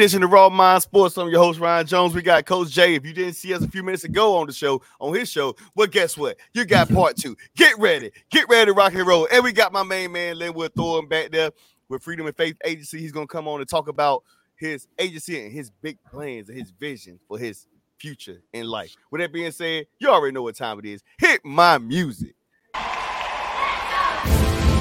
edition of Raw Mind Sports. I'm your host, Ryan Jones. We got Coach Jay. If you didn't see us a few minutes ago on the show, on his show, well, guess what? You got mm-hmm. part two. Get ready. Get ready to rock and roll. And we got my main man, Linwood Thorne, back there with Freedom and Faith Agency. He's going to come on and talk about his agency and his big plans and his vision for his future in life. With that being said, you already know what time it is. Hit my music.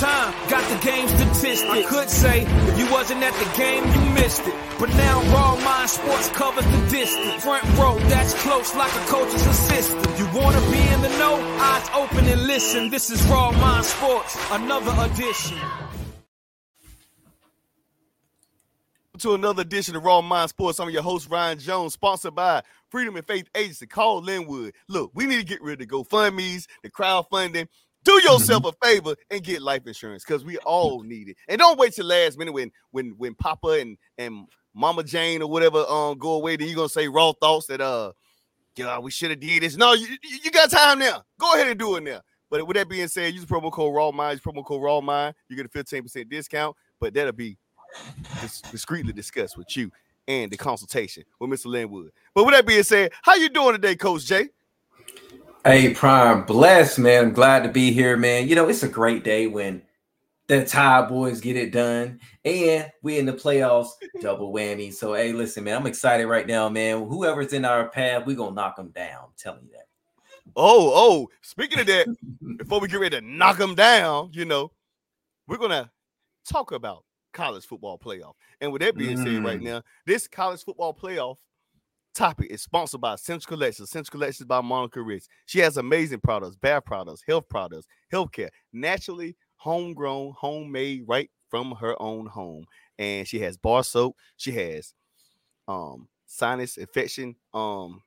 time, got the game statistics. I could say if you wasn't at the game, you missed it. But now Raw Mind Sports covers the distance. Front row, that's close like a coach's assistant. You wanna be in the know? Eyes open and listen. This is Raw Mind Sports, another edition. To another edition of Raw Mind Sports. I'm your host, Ryan Jones, sponsored by Freedom and Faith Agency. Call Linwood. Look, we need to get rid of the GoFundMe's, the crowdfunding do yourself mm-hmm. a favor and get life insurance because we all need it. And don't wait till last minute when when when Papa and and Mama Jane or whatever um go away. Then you're gonna say raw thoughts that uh, God, we should have did this. No, you, you got time now. Go ahead and do it now. But with that being said, use promo code Raw Mind. Use promo code Raw Mind. You get a fifteen percent discount. But that'll be discreetly discussed with you and the consultation with Mr. Linwood. But with that being said, how you doing today, Coach Jay? Hey, Prime, blessed, man. I'm glad to be here, man. You know, it's a great day when the Tide boys get it done and we in the playoffs, double whammy. So, hey, listen, man, I'm excited right now, man. Whoever's in our path, we're gonna knock them down. I'm telling you that. Oh, oh, speaking of that, before we get ready to knock them down, you know, we're gonna talk about college football playoff. And with that being mm. said, right mm. now, this college football playoff topic is sponsored by Escentuals Collections. Escentuals Collections by Monica Ricks. She has amazing products, bath products, health products, healthcare, naturally homegrown, homemade, right from her own home. And she has bar soap. She has um sinus infection, um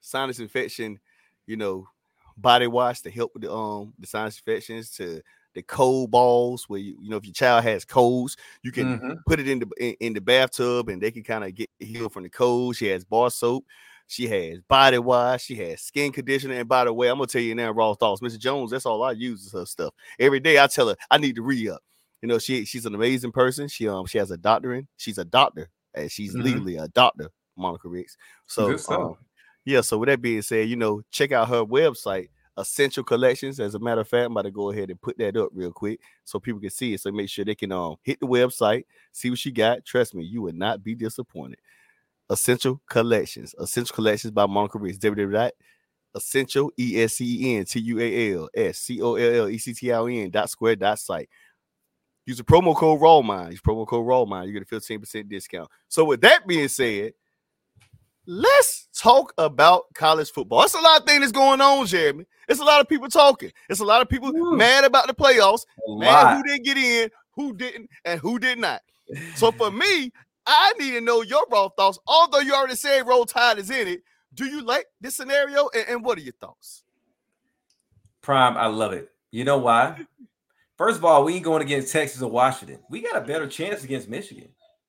sinus infection, you know, body wash to help with the um the sinus infections to the cold balls where you, you know if your child has colds, you can mm-hmm. put it in the in, in, the bathtub and they can kind of get healed from the cold. She has bar soap, she has body wash, she has skin conditioner. And by the way, I'm gonna tell you now, raw thoughts, Mr. Jones. That's all I use is her stuff. Every day I tell her I need to re up. You know, she she's an amazing person. She um she has a doctorate. She's a doctor, and she's mm-hmm. legally a doctor, Monica Ricks. So um, yeah. So with that being said, you know, check out her website essential collections. As a matter of fact, I'm about to go ahead and put that up real quick so people can see it. So make sure they can um hit the website, see what she got. Trust me, you would not be disappointed. Essential collections, essential collections by Monica Reese. Essential E S C E N T U A L S C O L L E C T I O N dot square dot site. Use the promo code RAWMIND. Use promo code RAWMIND. You get a 15% discount. So, with that being said, let's talk about college football. It's a lot of things going on, Jeremy. It's a lot of people talking. It's a lot of people Ooh. mad about the playoffs, mad who didn't get in, who didn't, and who did not. So for me, I need to know your raw thoughts. Although you already said Roll Tide is in it, do you like this scenario? And, and what are your thoughts? Prime, I love it. You know why? First of all, we ain't going against Texas or Washington. We got a better chance against Michigan.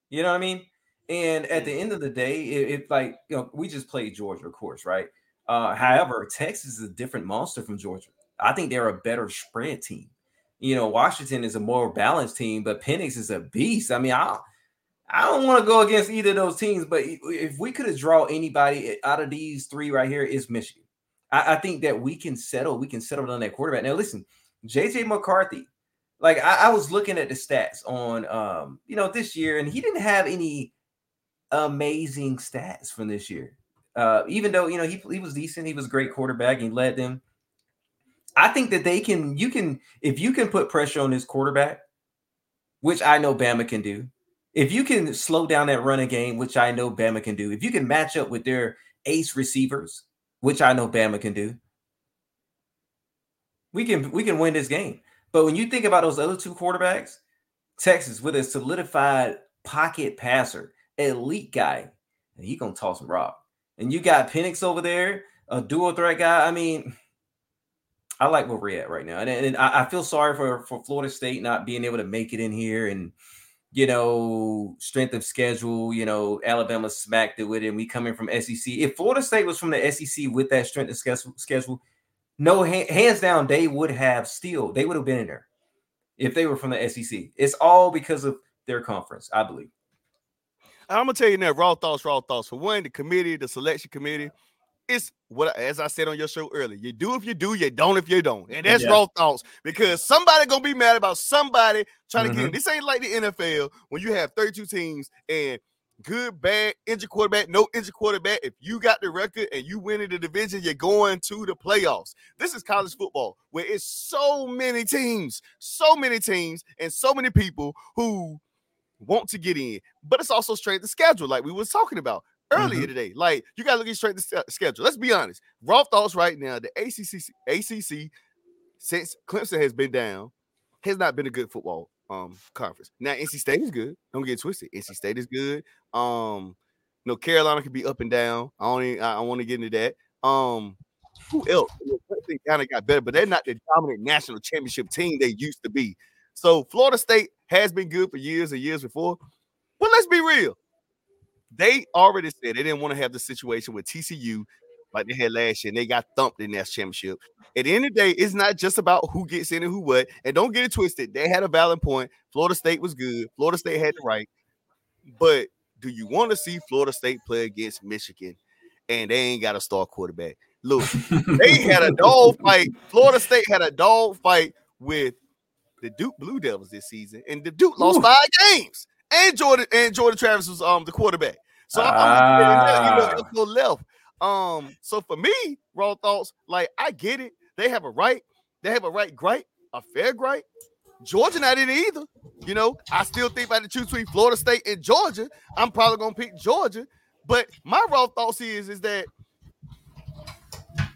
You know what I mean? And at the end of the day, it, it like you know, we just played Georgia, of course, right? Uh, however, Texas is a different monster from Georgia. I think they're a better spread team. You know, Washington is a more balanced team, but Penix is a beast. I mean, I I don't want to go against either of those teams, but if we could have draw anybody out of these three right here, is Michigan. I, I, think that we can settle. We can settle on that quarterback. Now, listen, JJ McCarthy. Like I, I was looking at the stats on, um, you know, this year, and he didn't have any amazing stats from this year. Uh, even though you know he he was decent, he was a great quarterback, he led them. I think that they can. You can if you can put pressure on this quarterback, which I know Bama can do. If you can slow down that running game, which I know Bama can do. If you can match up with their ace receivers, which I know Bama can do, we can we can win this game. But when you think about those other two quarterbacks, Texas with a solidified pocket passer elite guy. and he gonna toss some rock. And you got Penix over there, a dual threat guy. I mean, I like where we're at right now, and, and I, I feel sorry for for Florida State not being able to make it in here and you know, strength of schedule, you know, Alabama smacked it with it. And we coming from SEC. If Florida State was from the SEC with that strength of schedule, schedule no hands down, they would have still, they would have been in there if they were from the SEC. It's all because of their conference, I believe. I'm gonna tell you now, raw thoughts, raw thoughts. For one, the committee, the selection committee, it's what as I said on your show earlier. You do if you do, you don't if you don't. And that's yeah. raw thoughts because somebody gonna be mad about somebody trying mm-hmm. to get in. Mm-hmm. This ain't like the NFL when you have 32 teams and good, bad, injured quarterback, no injured quarterback. If you got the record and you win in the division, you're going to the playoffs. This is college football where it's so many teams, so many teams, and so many people who want to get in. But it's also straight the schedule, like we was talking about earlier mm-hmm. today. Like you got to look at straight the schedule. Let's be honest. Raw thoughts right now. The ACC, ACC, since Clemson has been down, has not been a good football um conference. Now NC State is good. Don't get twisted. NC State is good. Um, you know, Carolina could be up and down. I don't. Even, I, I want to get into that. Um, who else? Clemson kind of got better, but they're not the dominant national championship team they used to be. So Florida State has been good for years and years before. But let's be real. They already said they didn't want to have the situation with TCU like they had last year, and they got thumped in that championship. At the end of the day, it's not just about who gets in and who what. And don't get it twisted. They had a valid point. Florida State was good. Florida State had the right. But do you want to see Florida State play against Michigan and they ain't got a star quarterback? Look, they had a dog fight. Florida State had a dog fight with the Duke Blue Devils this season, and the Duke lost Ooh. five games. And Jordan and Jordan Travis was um the quarterback. So I'm, I'm you know, left. Um, so for me, raw thoughts, like I get it. They have a right, they have a right gripe, a fair gripe. Georgia not in it either. You know, I still think about the choose between Florida State and Georgia. I'm probably gonna pick Georgia. But my raw thoughts is is that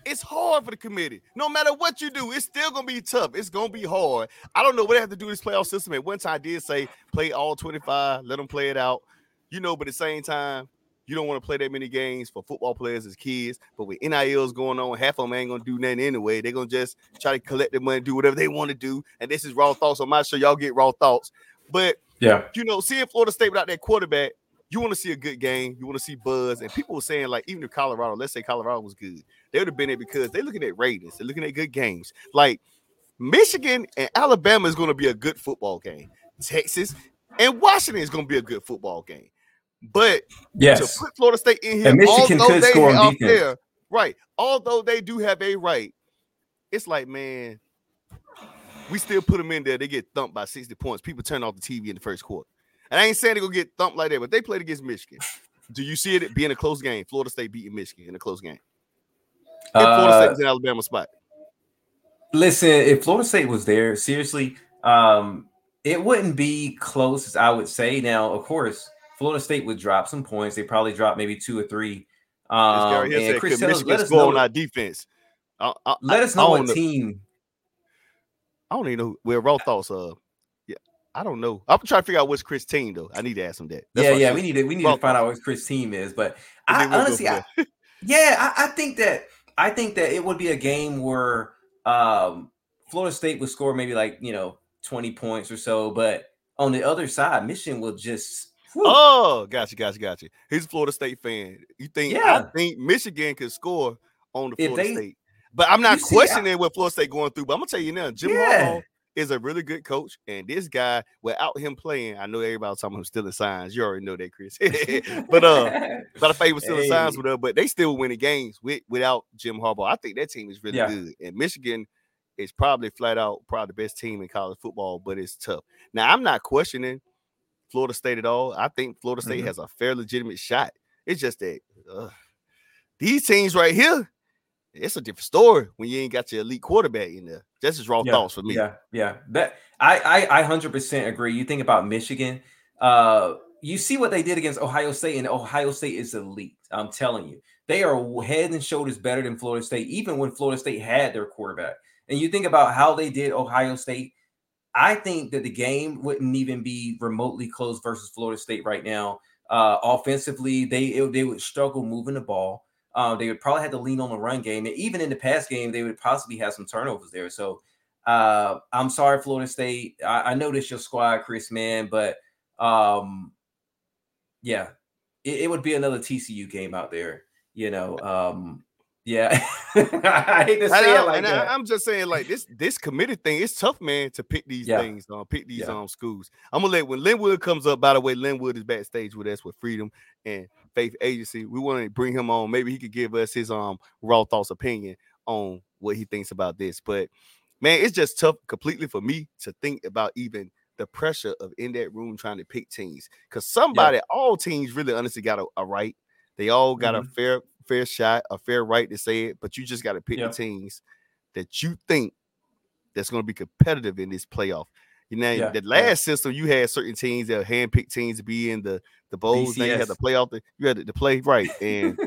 it's hard for the committee. No matter what you do, it's still gonna be tough. It's gonna be hard. I don't know what they have to do this playoff system. At one time, I did say play all 25, let them play it out. You know, but at the same time, you don't want to play that many games for football players as kids. But with NILs going on, half of them ain't gonna do nothing anyway. They're gonna just try to collect their money, do whatever they want to do. And this is raw thoughts. I'm not sure y'all get raw thoughts. But yeah, you know, seeing Florida State without that quarterback, you want to see a good game, you want to see buzz. And people were saying, like, even if Colorado, let's say Colorado was good, they would have been there because they're looking at ratings, they're looking at good games. Like Michigan and Alabama is going to be a good football game. Texas and Washington is going to be a good football game. But yes. to put Florida State in here, and Michigan although could they score on defense. There, right? Although they do have a right, it's like man, we still put them in there. They get thumped by 60 points. People turn off the TV in the first quarter. And I ain't saying they're gonna get thumped like that, but they played against Michigan. Do you see it being a close game? Florida State beating Michigan in a close game. If uh, Florida State was in Alabama spot. Listen, if Florida State was there, seriously, um, it wouldn't be close as I would say. Now, of course, Florida State would drop some points. They probably drop maybe two or three. Um, and Chris, tell us, let us know on our defense. I, I, let us know what know. team. I don't even know where raw thoughts. Uh, yeah, I don't know. I'm trying to figure out which Chris team though. I need to ask him that. That's yeah, yeah, we need to we need to find out what Chris team is. But I honestly, I, yeah, I, I think that I think that it would be a game where um, Florida State would score maybe like you know 20 points or so, but on the other side, Michigan will just Whew. Oh, gotcha, gotcha, gotcha. He's a Florida State fan. You think? Yeah. I think Michigan could score on the Florida they, State, but I'm not questioning see, I, what Florida State going through. But I'm gonna tell you now, Jim yeah. Harbaugh is a really good coach, and this guy, without him playing, I know everybody talking about stealing signs. You already know that, Chris. but uh, by the was stealing hey. signs with her, but they still winning games with without Jim Harbaugh. I think that team is really yeah. good, and Michigan is probably flat out probably the best team in college football, but it's tough. Now I'm not questioning Florida State at all. I think Florida State mm-hmm. has a fair legitimate shot. It's just that uh, these teams right here, it's a different story when you ain't got your elite quarterback in there. That's just raw yeah, thoughts for me. Yeah, yeah. That I I hundred percent agree. You think about Michigan, uh, you see what they did against Ohio State, and Ohio State is elite. I'm telling you, they are head and shoulders better than Florida State, even when Florida State had their quarterback. And you think about how they did Ohio State I think that the game wouldn't even be remotely close versus Florida State right now. Uh, offensively, they it, they would struggle moving the ball. Um, they would probably have to lean on the run game, and even in the pass game, they would possibly have some turnovers there. So, uh, I'm sorry, Florida State. I, I know this your squad, Chris, man, but um, yeah, it, it would be another TCU game out there. You know, um, yeah, I hate to say I, it like and that. I, am just saying, like this this committed thing, it's tough, man, to pick these Yeah. things, um, pick these Yeah. um schools. I'm gonna let when Linwood comes up. By the way, Linwood is backstage with us with Freedom and Faith Agency. We want to bring him on. Maybe he could give us his um raw thoughts, opinion on what he thinks about this. But man, it's just tough completely for me to think about even the pressure of in that room trying to pick teams because somebody, all teams really honestly got a, a right. They all got Mhm. a fair fair shot, a fair right to say it, but you just got to pick Yeah. the teams that you think that's going to be competitive in this playoff. Know, Yeah, the yeah. last system you had certain teams that handpicked teams to be in the the bowls. Now you had the BCS. playoff. The, you had to, to play right, and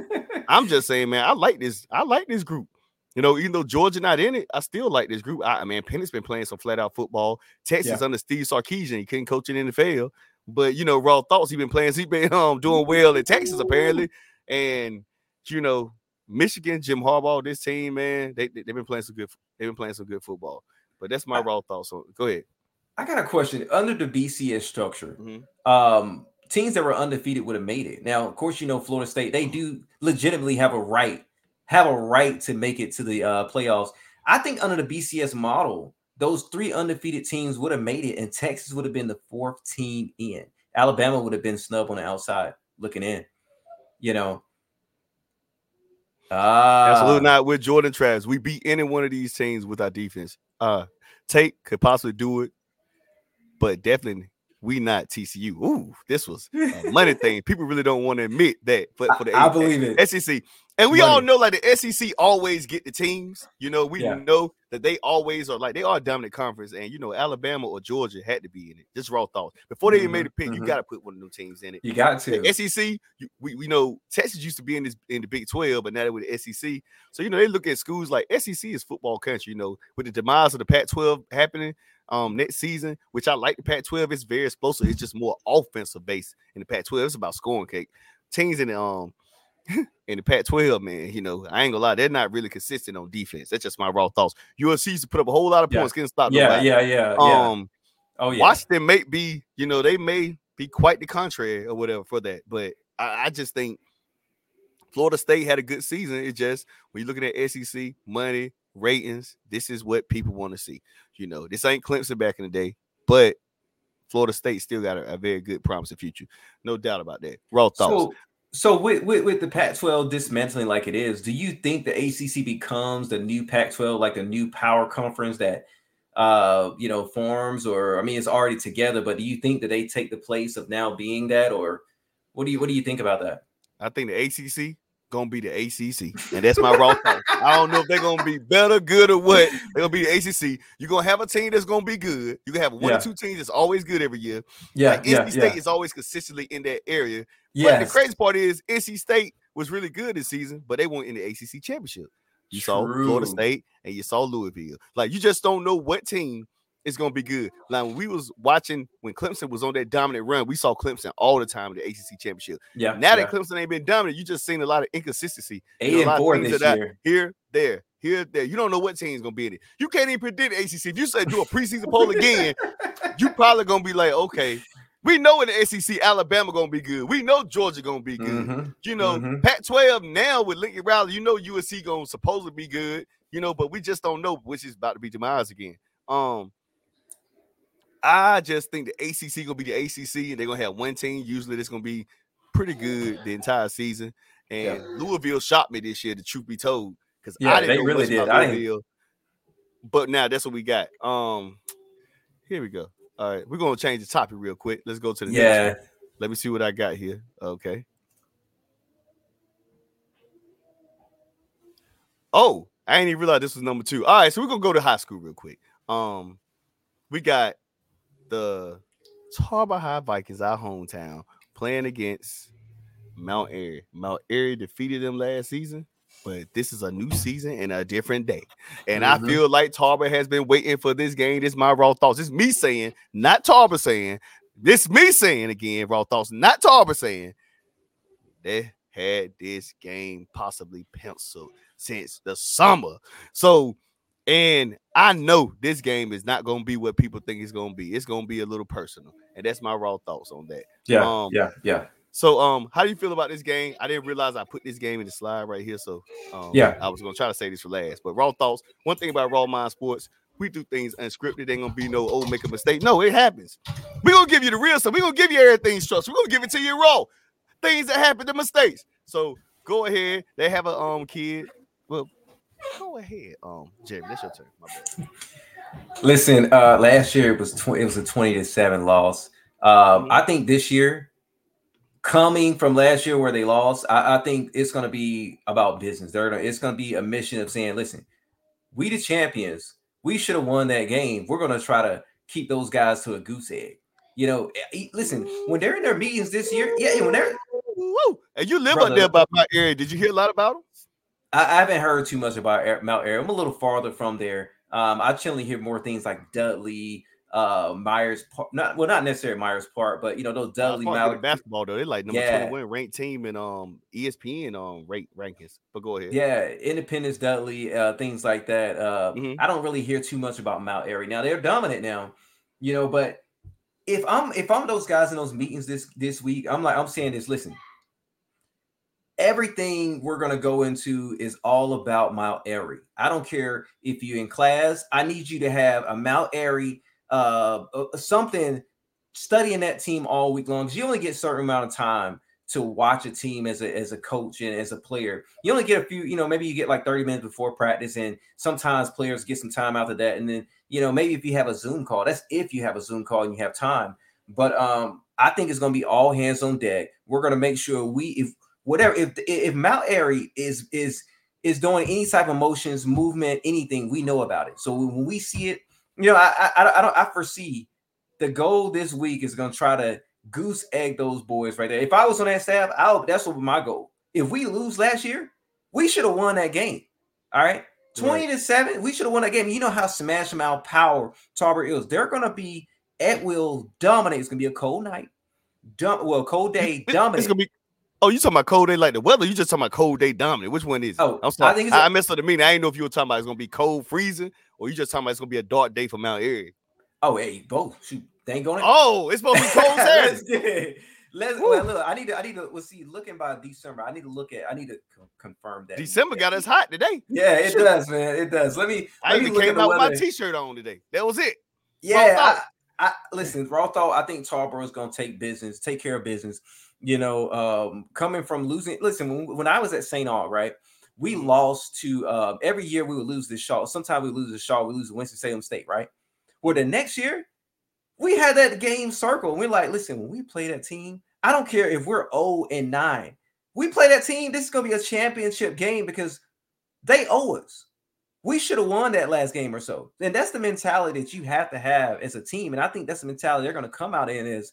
I'm just saying, man, I like this. I like this group. You know, even though Georgia not in it, I still like this group. I, I mean, Penix been playing some flat out football. Texas under Steve Sarkisian, he couldn't coach it in the NFL, but you know, raw thoughts He's been playing. He's been um doing well in Texas apparently, and you know, Michigan, Jim Harbaugh, this team, man, they they have been playing some good. They've been playing some good football. But that's my raw thoughts on. Go ahead. I got a question. Under the BCS structure, Mhm. um, teams that were undefeated would have made it. Now, of course, you know Florida State. They do legitimately have a right, have a right to make it to the uh, playoffs. I think under the BCS model, those three undefeated teams would have made it, and Texas would have been the fourth team in. Alabama would have been snub on the outside looking in. You know. Ah, Absolutely not with Jordan Travis. We beat any one of these teams with our defense. Uh Tate could possibly do it, but definitely we not TCU. Ooh, this was a money thing. People really don't want to admit that, but for the I, believe it. SEC. And we all know like the SEC always get the teams. You know, we Yeah. know that they always are like they are a dominant conference. And you know, Alabama or Georgia had to be in it. Just raw thoughts. Before they even made a pick, you mhm. got to put one of them teams in it. You got to. The SEC, you, we, we know Texas used to be in this in the Big 12, but now they're with the SEC. So you know they look at schools like SEC is football country. You know, with the demise of the Pac-12 happening um next season, which I like the Pac-12. It's very explosive. It's just more offensive based in the Pac-12. It's about scoring cake. Teams in the um in the Pac-12, man, you know, I ain't gonna lie, they're not really consistent on defense. That's just my raw thoughts. USC used to put up a whole lot of points, couldn't stop yeah, nobody. yeah, yeah, yeah. Um, oh yeah. Washington may be, you know, they may be quite the contrary or whatever for that. But I, I just think Florida State had a good season. It just when you're looking at SEC money, ratings, this is what people want to see. You know, this ain't Clemson back in the day, but Florida State still got a, a very good promising future. No doubt about that. Raw thoughts. So, so with, with with the Pac-12 dismantling like it is, do you think the ACC becomes the new Pac-12, like the new power conference that uh you know forms, or I mean, it's already together, but do you think that they take the place of now being that, or what do you what do you think about that? I think the ACC gonna be the ACC, and that's my raw thought. I don't know if they're gonna be better, good, or what. They're gonna be the ACC. You're gonna have a team that's gonna be good. You can have one Yeah. or two teams that's always good every year. Yeah, like NC State is always consistently in that area. But the crazy part is NC State was really good this season, but they weren't in the ACC championship. You saw Florida State and you saw Louisville. Like you just don't know what team is gonna be good. Like when we was watching when Clemson was on that dominant run, we saw Clemson all the time in the ACC championship. yeah. Now yeah. that Clemson ain't been dominant, you just seen a lot of inconsistency. You eight know, a and lot of four this that year. Here, there, here, there. You don't know what team's gonna be in it. You can't even predict ACC. If you say do a preseason poll again, you probably gonna be like, okay, we know in the SEC, Alabama gonna be good. We know Georgia gonna be good. Mhm. You know, Mhm. Pac-12 now with Lincoln Riley, you know USC gonna supposedly be good. You know, but we just don't know which is about to be demise again. Um, I just think the ACC gonna be the ACC, and they're gonna have one team. Usually, that's gonna be pretty good the entire season. And Yeah. Louisville shocked me this year. The truth be told, because Yeah, I didn't they know really much did. about I Louisville. But now that's what we got. Um, here we go. All right, we're gonna change the topic real quick. Let's go to the next Yeah. one. Let me see what I got here. Okay. Oh, I didn't even realize this was number two. All right, so we're gonna go to high school real quick. Um, we got the Tarboro High Vikings, our hometown, playing against Mount Airy. Mount Airy defeated them last season, but this is a new season and a different day. And Mhm. I feel like Tarboro has been waiting for this game. This is my raw thoughts. It's me saying, not Tarboro saying. this me saying again, raw thoughts, not Tarboro saying they had this game possibly penciled since the summer. So, and I know this game is not going to be what people think it's going to be. It's going to be a little personal, and that's my raw thoughts on that. Yeah, Um, yeah, yeah. So, um, how do you feel about this game? I didn't realize I put this game in the slide right here. So, um, Yeah. I was gonna try to say this for last. But raw thoughts. One thing about Raw Mind Sports, we do things unscripted. Ain't gonna be no oh make a mistake. No, it happens. We gonna give you the real stuff. We gonna give you everything structured. We gonna give it to you raw. Things that happen, the mistakes. So go ahead. They have a um kid. Well, go ahead. Um, Jeremy, that's your turn. My bad. Listen, uh, last year it was tw- it was a twenty to seven loss. Um, I think this year, coming from last year where they lost, I, I think it's going to be about business. They're gonna, it's going to be a mission of saying, listen, we the champions. We should have won that game. We're going to try to keep those guys to a goose egg. You know, eh, listen, when they're in their meetings this year, yeah, when they're Woo! And you live Brother. up there by my area. Did you hear a lot about them? I, I haven't heard too much about Air, Mount Airy. I'm a little farther from there. Um, I generally hear more things like Dudley, uh, Myers Park. Not well, not necessarily Myers Park, but you know those Dudley, Mallard. basketball though. They're like number Yeah. 21 ranked team in um ESPN um rate rankings. But go ahead. Yeah, Independence, Dudley, uh, things like that. Uh, Mhm. I don't really hear too much about Mount Airy. Now they're dominant now, you know. But if I'm if I'm those guys in those meetings this this week, I'm like I'm saying this. Listen, everything we're gonna go into is all about Mount Airy. I don't care if you're in class. I need you to have a Mount Airy uh uh, something studying that team all week long. you only get a certain amount of time to watch a team as a as a coach and as a player. You only get a few, you know, maybe you get like 30 minutes before practice, and sometimes players get some time after that. And then, you know, maybe if you have a Zoom call, that's if you have a Zoom call and you have time. But um, I think it's gonna be all hands on deck. We're gonna make sure we if whatever if if Mount Airy is is is doing any type of motions, movement, anything, we know about it. So when we see it, you know, I I, I don't I foresee the goal this week is gonna try to goose egg those boys right there. If I was on that staff, I that's what my goal. If we lose last year, we should have won that game. All right. 20 to 7, we should have won that game. You know how smash mouth power Tarboro is. They're gonna be at will dominate. It's gonna be a cold night. Well, cold day dominate. It's gonna be. Oh, you talking about cold day like the weather? You just talking about cold day dominant? Which one is? it? Oh, I'm I think I, it's a- I messed up the meaning. I didn't know if you were talking about it's gonna be cold freezing or you just talking about it's gonna be a dark day for Mount Airy. oh, hey, both. Shoot, they ain't going Oh, it's supposed to be cold Saturday. let's well, look. I need to. I need to. Well, see, looking by December, I need to look at. I need to co- confirm that. December got us hot today. Yeah, it Shoot. does, man. It does. Let me. I let even came out with my t-shirt on today. That was it. Yeah. I, I listen. Raw thought. I think Tarboro is going to take business, take care of business. You know, um, coming from losing. Listen, when, when I was at St. Aug, right, we Mm-hmm. lost to uh, every year we would lose the Shaw. Sometimes we lose the Shaw. We lose to Winston Salem State, right? Well, the next year we had that game circle. We're like, listen, when we play that team, I don't care if we're 0 and 9. We play that team, this is gonna be a championship game because they owe us. We should have won that last game or so. And that's the mentality that you have to have as a team. And I think that's the mentality they're gonna come out in is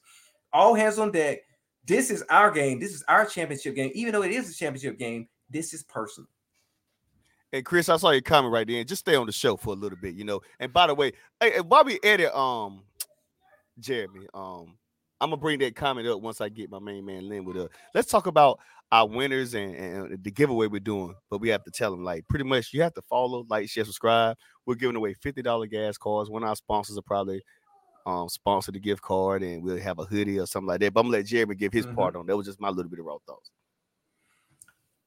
all hands on deck. This is our game. This is our championship game. Even though it is a championship game, this is personal. And Chris, I saw your comment right there. Just stay on the show for a little bit, you know. And by the way, hey, hey, while we edit, um, Jeremy, um, I'm gonna bring that comment up once I get my main man Linwood up. Let's talk about our winners and, and the giveaway we're doing. But we have to tell them like pretty much you have to follow, like, share, subscribe. We're giving away fifty dollar gas cards. One of our sponsors are probably um sponsor the gift card, and we'll have a hoodie or something like that. But I'm gonna let Jeremy give his Mhm. part on. That was just my little bit of raw thoughts.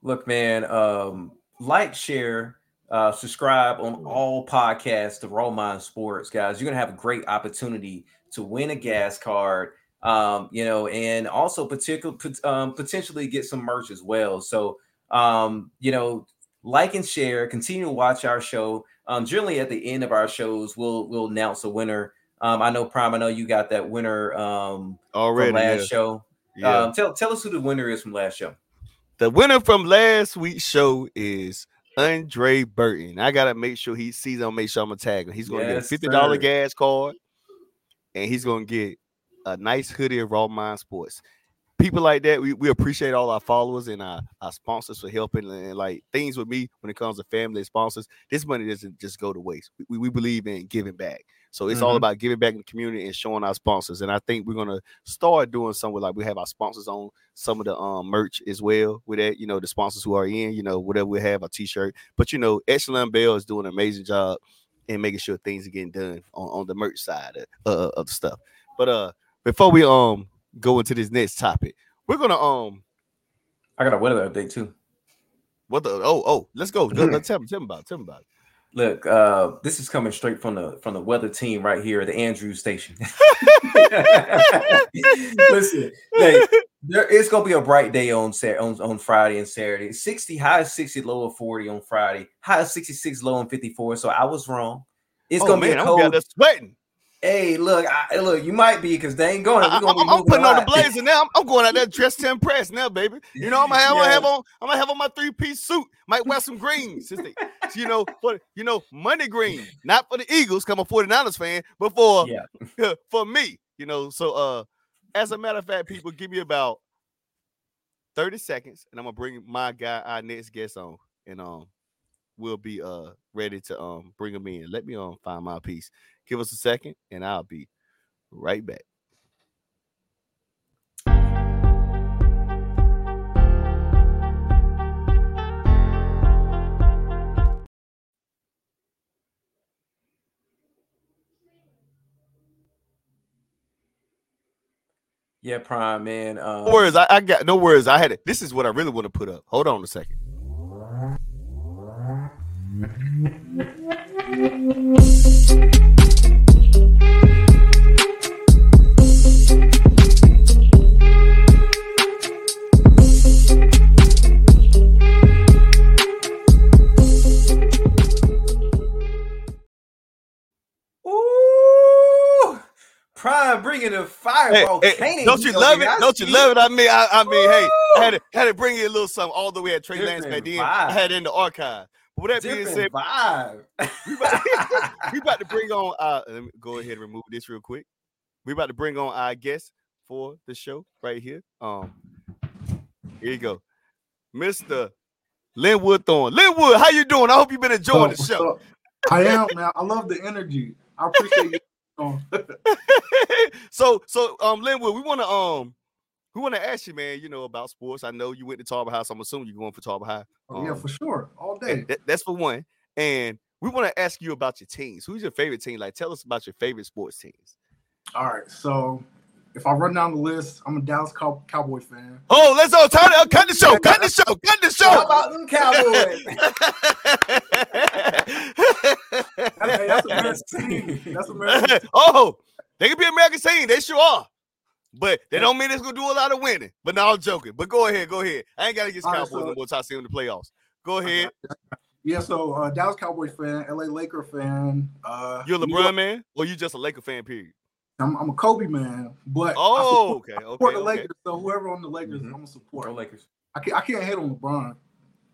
Look, man, um, like, share, uh, subscribe on all podcasts to Raw Mind Sports, guys. You're gonna have a great opportunity to win a gas card, um, you know, and also particular um, potentially get some merch as well. So, um, you know, like and share. Continue to watch our show. Um, generally, at the end of our shows, we'll we'll announce a winner. Um, I know Prime. I know you got that winner um, Already, from last yeah. show. yeah. Um, tell tell us who the winner is from last show. The winner from last week's show is Andre Burton. I gotta make sure he sees. I'll make sure I'm gonna tag him. He's gonna get a fifty dollar gas card, and he's gonna get a nice hoodie of Raw Mind Sports. people like that, we, we appreciate all our followers and our, our sponsors for helping and, like things with me when it comes to family sponsors. This money doesn't just go to waste. We, we believe in giving back. So it's mm-hmm. all about giving back in the community and showing our sponsors. And I think we're gonna start doing something like we have our sponsors on some of the um merch as well with that, you know, the sponsors who are in, you know, whatever we have, a t-shirt. But you know, Echelon Bell is doing an amazing job in making sure things are getting done on, on the merch side of, uh, of the stuff. But uh before we um go into this next topic, we're gonna um I got a weather update too. What the oh oh let's go. let's tell me tell me about it. Tell me about it. Look, uh, this is coming straight from the from the weather team right here, at the Andrews station. Listen, like, there, it's gonna be a bright day on on, on Friday and Saturday. 60 high 60, low of 40 on Friday, high 66, low and 54. So I was wrong. It's oh, gonna man, be a cold. I'm sweating. Hey, look, I, look, you might be because they ain't going. I, I'm putting on the blazer now. I'm, I'm, going out there dressed to impress now, baby. You know, I'm gonna have, yeah. I'm gonna have on, I'm gonna have on my three piece suit. Might wear some greens, you know, for you know, money green, not for the Eagles. Come a 49ers fan, but for yeah. for me, you know. So, uh, as a matter of fact, people give me about 30 seconds, and I'm gonna bring my guy, our next guest on, and um, we'll be uh ready to um bring him in. Let me um find my piece. Give us a second, and I'll be right back. Yeah, prime man. Um, no words. I, I got no words. I had it. This is what I really want to put up. Hold on a second. Hey, hey, don't you love it? Don't you love it? I mean, I, I mean, hey, I had to, had to bring you a little something all the way at Trey Lance back then. I had it in the archive. But with that Different being said, vibe. we, about, we about to bring on. Uh, let me go ahead and remove this real quick. We about to bring on our guest for the show right here. Um, here you go, Mister Linwood Thorne. Linwood, how you doing? I hope you've been enjoying the show. I am, man. I love the energy. I appreciate you. so, so, um, Linwood, we want to um we want to ask you, man, you know, about sports. I know you went to Tarboro High, so I'm assuming you're going for Tarboro High. Oh, um, yeah, for sure. All day. That, that's for one. And we want to ask you about your teams. Who's your favorite team? Like, tell us about your favorite sports teams. All right. So if I run down the list, I'm a Dallas Cow- Cowboy fan. Oh, let's go. Turn it up. Cut the show. Cut the show. Cut the show. How about them Cowboys? hey, that's American team. That's American. oh, they can be American team. They sure are. But they don't mean it's gonna do a lot of winning. But now I'm joking. But go ahead, go ahead. I ain't gotta get Cowboys right, so, no more till I see them in the playoffs. Go ahead. Yeah, so uh, Dallas Cowboys fan, LA Laker fan. Uh, You're a LeBron man, or you just a Laker fan? Period. I'm, I'm a Kobe man, but oh, support, okay, okay, support the okay. Lakers. So whoever on the Lakers, mm-hmm. I'm gonna support. Go Lakers. I can't, I can't hate on LeBron.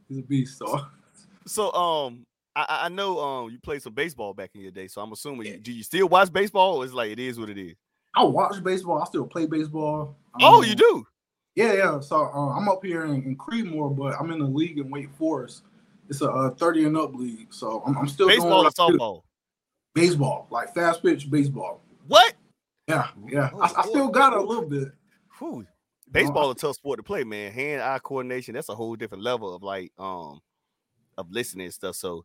He's a beast. So, so um, I, I know um you played some baseball back in your day, so I'm assuming you, do you still watch baseball, or it's like it is what it is? I watch baseball. I still play baseball. Oh, um, you do? Yeah, yeah. So uh, I'm up here in, in Creedmoor, but I'm in the league in Wake Forest. It's a uh, 30 and up league, so I'm, I'm still baseball or softball. Baseball, like fast pitch baseball. What? Yeah, yeah. I, I still got a little bit. Whew. Baseball is a tough sport to play, man. Hand-eye coordination, that's a whole different level of like um of listening and stuff. So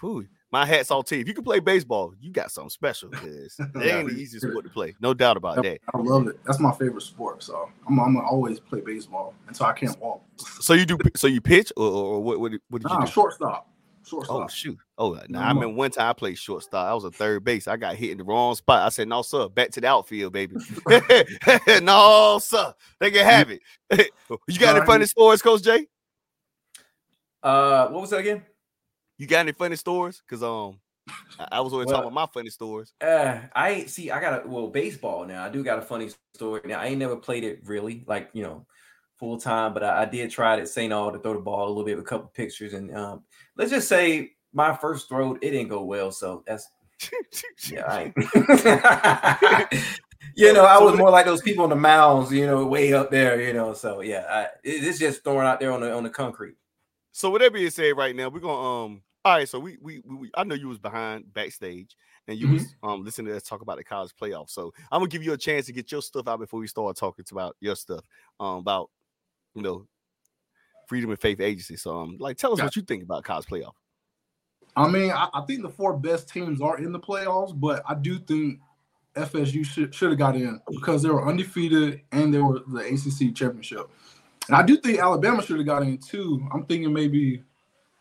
whew, my hat's off to you. If you can play baseball, you got something special because it ain't the easiest sport to play. No doubt about that. I love it. That's my favorite sport. So I'm, I'm gonna always play baseball until I can't walk. So you do so you pitch or, or what what, what did nah, you do? Shortstop. Shortstop. Oh shoot! Oh, now I mean, one time I played shortstop. I was a third base. I got hit in the wrong spot. I said, "No, sir, back to the outfield, baby." no, sir, they can have it. you got any funny stories, Coach Jay? Uh, what was that again? You got any funny stories? Cause um, I was always well, talking about my funny stories. Uh, I see. I got a well baseball now. I do got a funny story. Now I ain't never played it really, like you know, full time, but I, I, did try it at St. Aug to throw the ball a little bit with a couple pictures. And um, let's just say my first throw, it didn't go well. So that's yeah, you know, I was more like those people on the mounds, you know, way up there, you know. So yeah, I, it's just thrown out there on the on the concrete. So whatever you say right now, we're gonna um. All right, so we we, we I know you was behind backstage and you mm-hmm. was um listening to us talk about the college playoffs. So I'm gonna give you a chance to get your stuff out before we start talking about your stuff um about you know Freedom and Faith Agency. So um like tell us yeah. what you think about college playoff. I mean, I, I, think the four best teams are in the playoffs, but I do think FSU should should have got in because they were undefeated and they were the ACC championship. And I do think Alabama should have got in too. I'm thinking maybe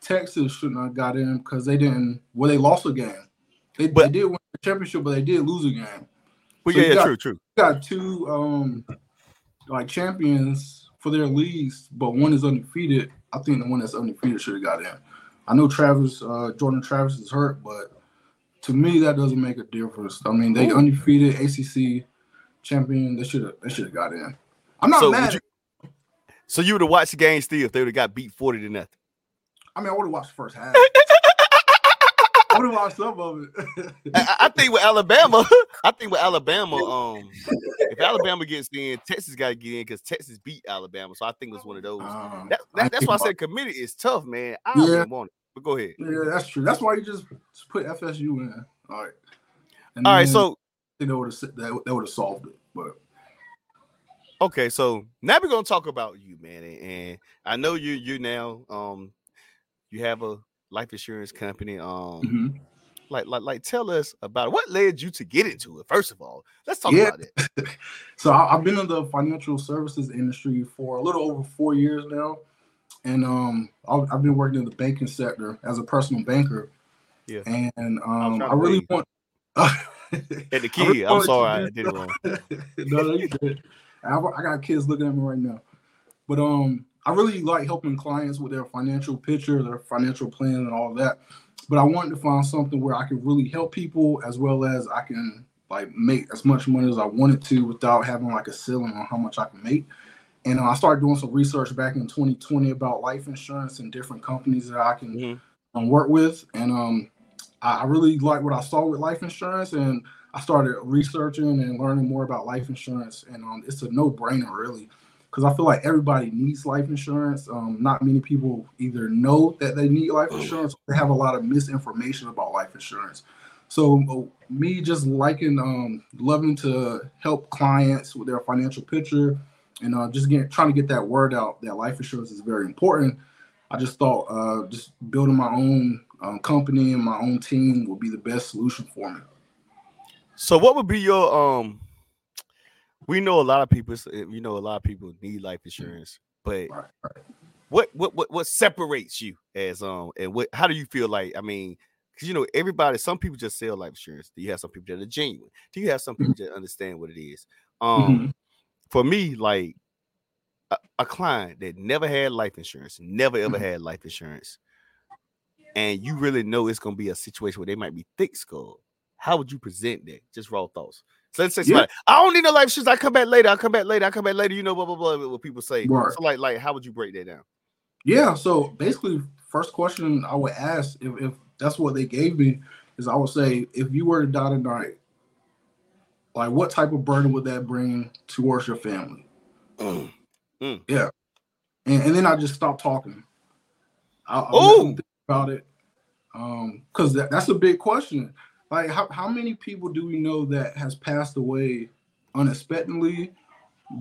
Texas shouldn't have got in because they didn't. Well, they lost a game. They, but, they did win the championship, but they did lose a game. Well, so yeah, yeah got, true, true. Got two um like champions for their leagues, but one is undefeated. I think the one that's undefeated should have got in. I know Travis, uh, Jordan Travis is hurt, but to me that doesn't make a difference. I mean, they undefeated ACC champion. They should have they should have got in. I'm not so mad. You, so you would have watched the game still if they would have got beat forty to nothing. I mean, I would have watched the first half. I would have watched some of it. I, I, think with Alabama, I think with Alabama, um, if Alabama gets in, Texas got to get in because Texas beat Alabama. So I think it's one of those. Uh, that, that, that's why I said committee is tough, man. I don't yeah. want it. But go ahead. Yeah, that's true. That's why you just put FSU in. All right. And All right. So they would have that, that would have solved it. But okay, so now we're gonna talk about you, man. And I know you you now um you have a life insurance company. Um mm-hmm. like like like tell us about it. what led you to get into it. First of all, let's talk yeah. about it. so I, I've been in the financial services industry for a little over four years now and um, I've been working in the banking sector as a personal banker. Yeah. And um, I really want. At the key. Really I'm sorry, I did it wrong. no, no, you did. I, I got kids looking at me right now, but um, I really like helping clients with their financial picture, their financial plan, and all that. But I wanted to find something where I could really help people as well as I can like make as much money as I wanted to without having like a ceiling on how much I can make. And uh, I started doing some research back in 2020 about life insurance and different companies that I can mm-hmm. um, work with. And um, I, I really like what I saw with life insurance, and I started researching and learning more about life insurance. And um, it's a no-brainer, really, because I feel like everybody needs life insurance. Um, not many people either know that they need life insurance, or they have a lot of misinformation about life insurance. So uh, me just liking, um, loving to help clients with their financial picture and uh, just getting trying to get that word out that life insurance is very important. I just thought uh, just building my own um, company and my own team would be the best solution for me. So, what would be your um? We know a lot of people. You know, a lot of people need life insurance, but right, right. what what what what separates you as um and what? How do you feel like? I mean, because you know everybody. Some people just sell life insurance. Do you have some people that are genuine? Do you have some people mm-hmm. that understand what it is? Um, mm-hmm for me, like a, a, client that never had life insurance, never ever mm-hmm. had life insurance, and you really know it's gonna be a situation where they might be thick skull. How would you present that? Just raw thoughts. So let's say somebody, yeah. I don't need no life insurance. I come back later. I come back later. I come back later. You know, blah blah blah. What people say. Right. So like, like, how would you break that down? Yeah. So basically, first question I would ask if, if that's what they gave me is I would say if you were to die tonight, like, what type of burden would that bring towards your family? Mm. Mm. Yeah, and, and then I just stopped talking. I, I about it, um, because that, that's a big question. Like, how, how many people do we know that has passed away unexpectedly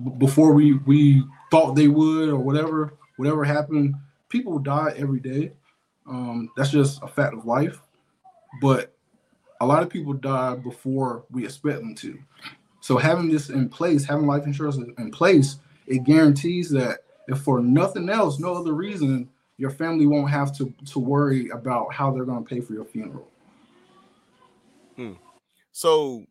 b- before we we thought they would, or whatever whatever happened? People die every day. Um, that's just a fact of life. But a lot of people die before we expect them to. So having this in place, having life insurance in place, it guarantees that if for nothing else, no other reason, your family won't have to to worry about how they're going to pay for your funeral. Hmm. So,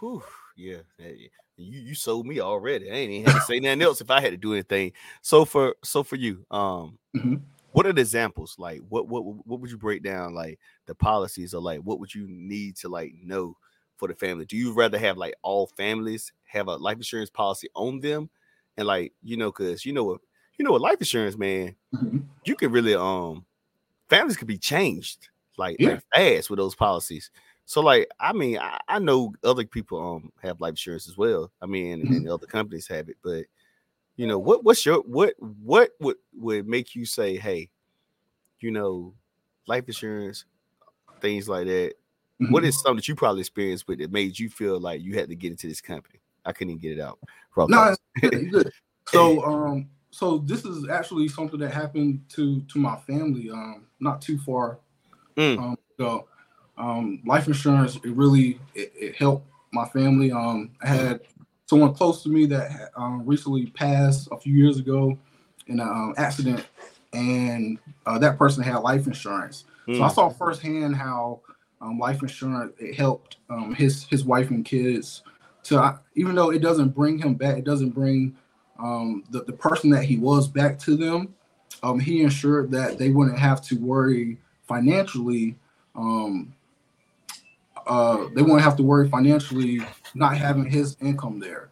whew, yeah, you you sold me already. I ain't even have to say nothing else if I had to do anything. So for so for you, um, mm-hmm what are the examples like what what what would you break down like the policies or like what would you need to like know for the family do you rather have like all families have a life insurance policy on them and like you know because you know what you know what life insurance man mm-hmm. you can really um families could be changed like, yeah. like fast with those policies So like, I mean, I, I know other people um have life insurance as well. I mean, and, Mhm. and other companies have it, but you know, what what's your what what would would make you say, hey, you know, life insurance, things like that. What Mhm. is something that you probably experienced with that made you feel like you had to get into this company? I couldn't even get it out. No, it's good, good. So, um, so this is actually something that happened to to my family, um, not too far Mm. um, ago. Um, life insurance, it really it, it helped my family. Um, I had someone close to me that um, recently passed a few years ago in an um, accident, and uh, that person had life insurance. So I Mm. saw firsthand how um, life insurance it helped um, his his wife and kids. To I, even though it doesn't bring him back, it doesn't bring um, the the person that he was back to them. Um, he ensured that they wouldn't have to worry financially. Um, uh, they won't have to worry financially not having his income there.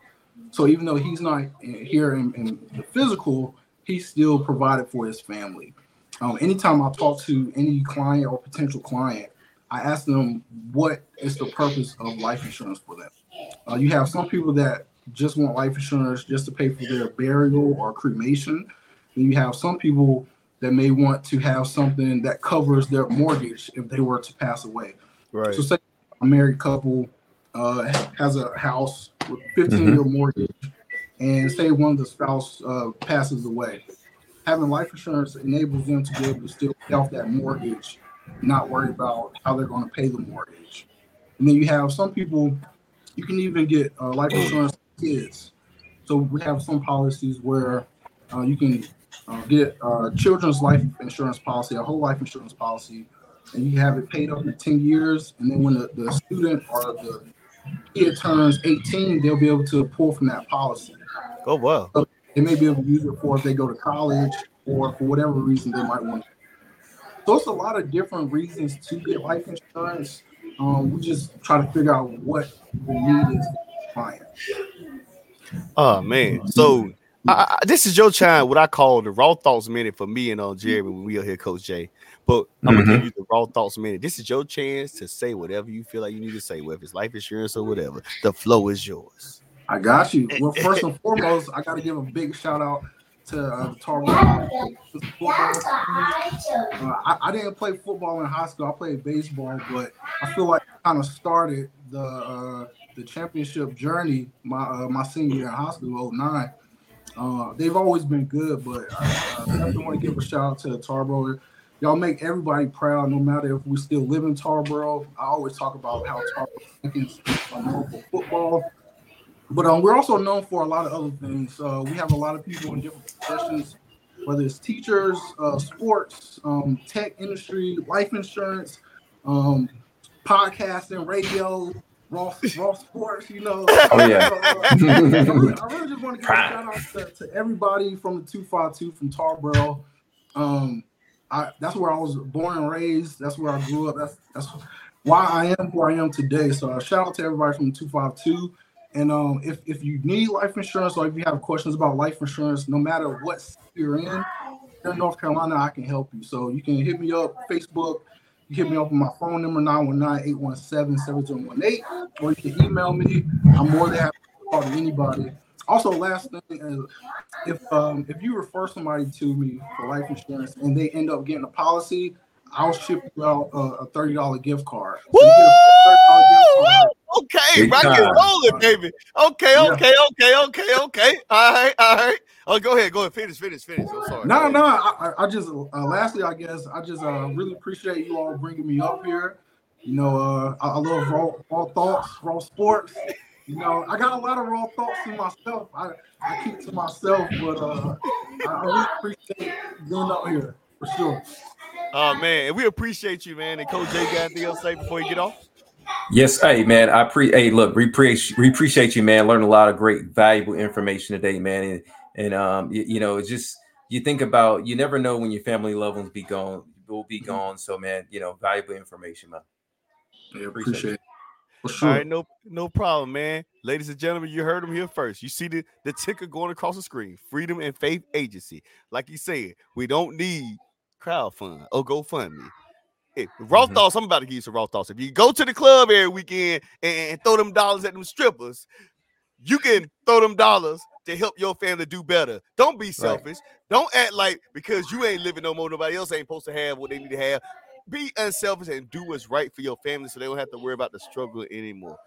So even though he's not here in, in the physical, he still provided for his family. Um, anytime I talk to any client or potential client, I ask them what is the purpose of life insurance for them. Uh, you have some people that just want life insurance just to pay for their burial or cremation. Then you have some people that may want to have something that covers their mortgage if they were to pass away. Right. So say a married couple uh, has a house with 15 year mortgage, and say one of the spouse uh, passes away. Having life insurance enables them to be able to still pay off that mortgage, not worry about how they're going to pay the mortgage. And then you have some people, you can even get uh, life insurance for kids. So we have some policies where uh, you can uh, get uh, children's life insurance policy, a whole life insurance policy, and you have it paid up in 10 years. And then when the, the student or the kid turns 18, they'll be able to pull from that policy. Oh wow. They may be able to use it for if they go to college or for whatever reason they might want. So it's a lot of different reasons to get life insurance. Um, we just try to figure out what the need is for the client. Oh man. So I, I, this is your time, what I call the raw thoughts minute for me and on Jerry when we are here, Coach Jay. But I'm gonna give you the raw thoughts minute. This is your chance to say whatever you feel like you need to say, whether it's life insurance or whatever. The flow is yours. I got you. Well, first and foremost, I got to give a big shout out to uh, Tarboro. Uh, I, I didn't play football in high school. I played baseball, but I feel like I kind of started the uh, the championship journey my uh, my senior year in high school, 09. Uh, they've always been good, but I uh, definitely want to give a shout out to Tarboro. Y'all make everybody proud, no matter if we still live in Tarboro. I always talk about how Tarboro known for football. But um, we're also known for a lot of other things. Uh, we have a lot of people in different professions, whether it's teachers, uh, sports, um, tech industry, life insurance, um, podcasting, radio, raw, raw sports. You know. Oh, yeah. So, uh, I, really, I really just want to give a shout out to, to everybody from the two five two from Tarboro. Um, I, that's where I was born and raised. That's where I grew up. That's that's why I am who I am today. So uh, shout out to everybody from the two five two. And um, if, if you need life insurance or if you have questions about life insurance, no matter what you're in, in North Carolina, I can help you. So you can hit me up Facebook. You hit me up on my phone number 919-817-7018, or you can email me. I'm more than happy to talk to anybody. Also, last thing is if um, if you refer somebody to me for life insurance and they end up getting a policy, I'll ship you out a, a thirty dollar gift card. So you get a $30 gift card. Okay, Big rock and time. rolling, baby. Okay, Yeah. okay, okay, okay, okay. All right, all right. Oh, go ahead, go ahead. Finish, finish, finish. I'm sorry. No, no. I, I- I just uh, lastly, I guess I just uh, really appreciate you all bringing me up here. You know, uh, I, I love raw, raw thoughts, raw sports. You know, I got a lot of raw thoughts in myself. I, I keep to myself, but uh, I, I really appreciate being up here for sure. Oh man, and we appreciate you, man. And Coach Jay got anything else to say before you get off? Yes, hey man, I pre hey look, we appreciate we appreciate you, man. Learned a lot of great, valuable information today, man. And and um, you, you know, it's just you think about you never know when your family loved ones be gone will be gone. So man, you know, valuable information, man. Yeah, Appreciate appreciate it. For sure. right, no, no problem, man. Ladies and gentlemen, you heard him here first. You see the, the ticker going across the screen. Freedom and Faith Agency. Like he said, we don't need crowdfund or GoFundMe. Hey, raw Mhm. thoughts. I'm about to give you some raw thoughts. If you go to the club every weekend and, and throw them dollars at them strippers, you can throw them dollars to help your family do better. Don't be selfish. Don't act like because you ain't living no more, nobody else ain't supposed to have what they need to have. Be unselfish and do what's right for your family so they don't have to worry about the struggle anymore.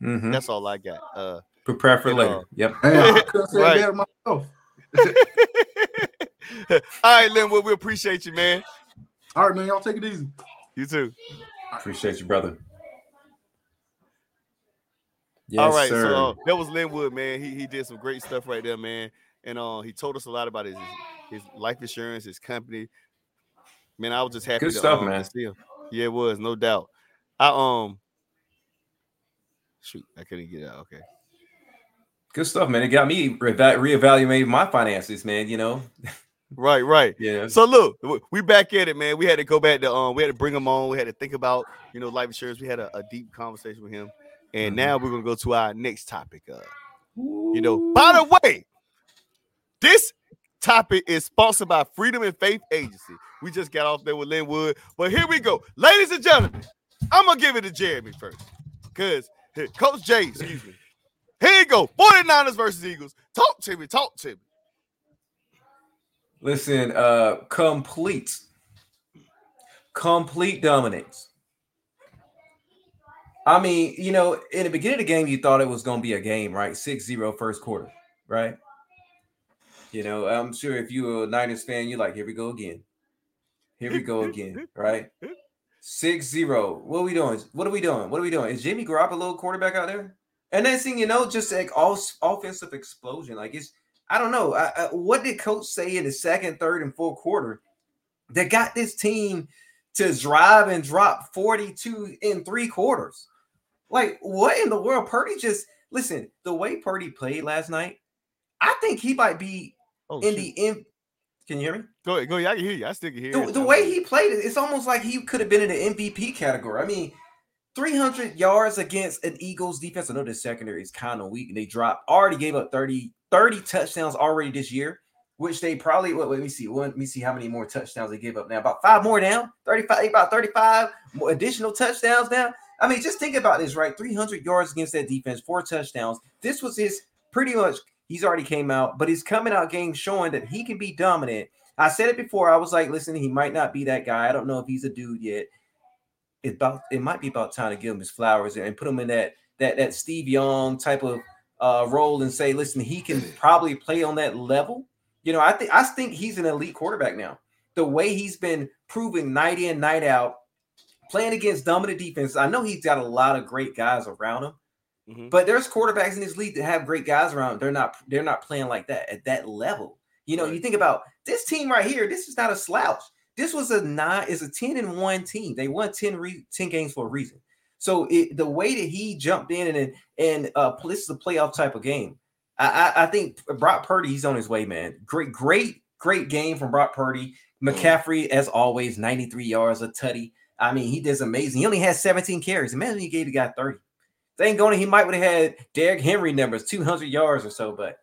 Mhm. That's all I got. Uh Prepare for you later. know. Yep. Hey, I couldn't say Right. that myself. all right, Linwood, we appreciate you, man. All right, man. Y'all take it easy. You too. Appreciate you, brother. Yes, All right, sir. so uh, that was Linwood, man. He he did some great stuff right there, man. And uh, he told us a lot about his his life insurance, his company. Man, I was just happy Good to, stuff, um, man. see him. Yeah, it was no doubt. I um, shoot, I couldn't get out. Okay, Good stuff, man. It got me re- reevaluating my finances, man. You know, right, right. yeah. So look, we back at it, man. We had to go back to um, we had to bring him on. We had to think about you know life insurance. We had a, a deep conversation with him, and Mhm. now we're gonna go to our next topic. Uh, You know, by the way, this topic is sponsored by Freedom and Faith Agency. We just got off there with Linwood, but here we go, ladies and gentlemen. I'm gonna give it to Jeremy first, because Coach J, excuse me. Here you go, 49ers versus Eagles. Talk to me, talk to me. Listen, uh, complete, complete dominance. I mean, you know, in the beginning of the game, you thought it was going to be a game, right? 6-0 first quarter, right? You know, I'm sure if you're a Niners fan, you're like, here we go again. Here we go again, right? 6-0. What are we doing? What are we doing? What are we doing? Is Jimmy Garoppolo quarterback out there? And next thing you know, just like all offensive explosion. Like it's I don't know. I, I, what did coach say in the second, third, and fourth quarter that got this team to drive and drop 42 in three quarters? Like, what in the world? Purdy just listen, the way Purdy played last night, I think he might be Oh, in shoot. the in. Can you hear me? go ahead, go ahead. I can hear you. I still can hear The, you. the way he played it, it's almost like he could have been in the MVP category. I mean, 300 yards against an Eagles defense. I know the secondary is kind of weak and they dropped, already gave up 30, 30 touchdowns already this year, which they probably, what, let me see, let me see how many more touchdowns they give up now. About five more now, 35, about 35 more additional touchdowns now. I mean, just think about this, right? 300 yards against that defense, four touchdowns. This was his pretty much, he's already came out, but he's coming out game showing that he can be dominant. I said it before. I was like, listen, he might not be that guy. I don't know if he's a dude yet. It about it might be about time to give him his flowers and put him in that that that Steve Young type of uh role and say, listen, he can probably play on that level. You know, I think I think he's an elite quarterback now. The way he's been proving night in, night out, playing against dominant defense. I know he's got a lot of great guys around him, Mhm. but there's quarterbacks in this league that have great guys around. They're not they're not playing like that at that level. You know, Right. you think about this team right here. This is not a slouch. This was a nine, is a 10 and 1 team. They won 10, re, 10 games for a reason. So it, the way that he jumped in and and uh this is a playoff type of game. I, I I think Brock Purdy, he's on his way, man. Great, great, great game from Brock Purdy. McCaffrey, as always, 93 yards, a tutty. I mean, he does amazing. He only has 17 carries. Imagine he gave the guy 30. Thank going, he might would have had Derrick Henry numbers, 200 yards or so, but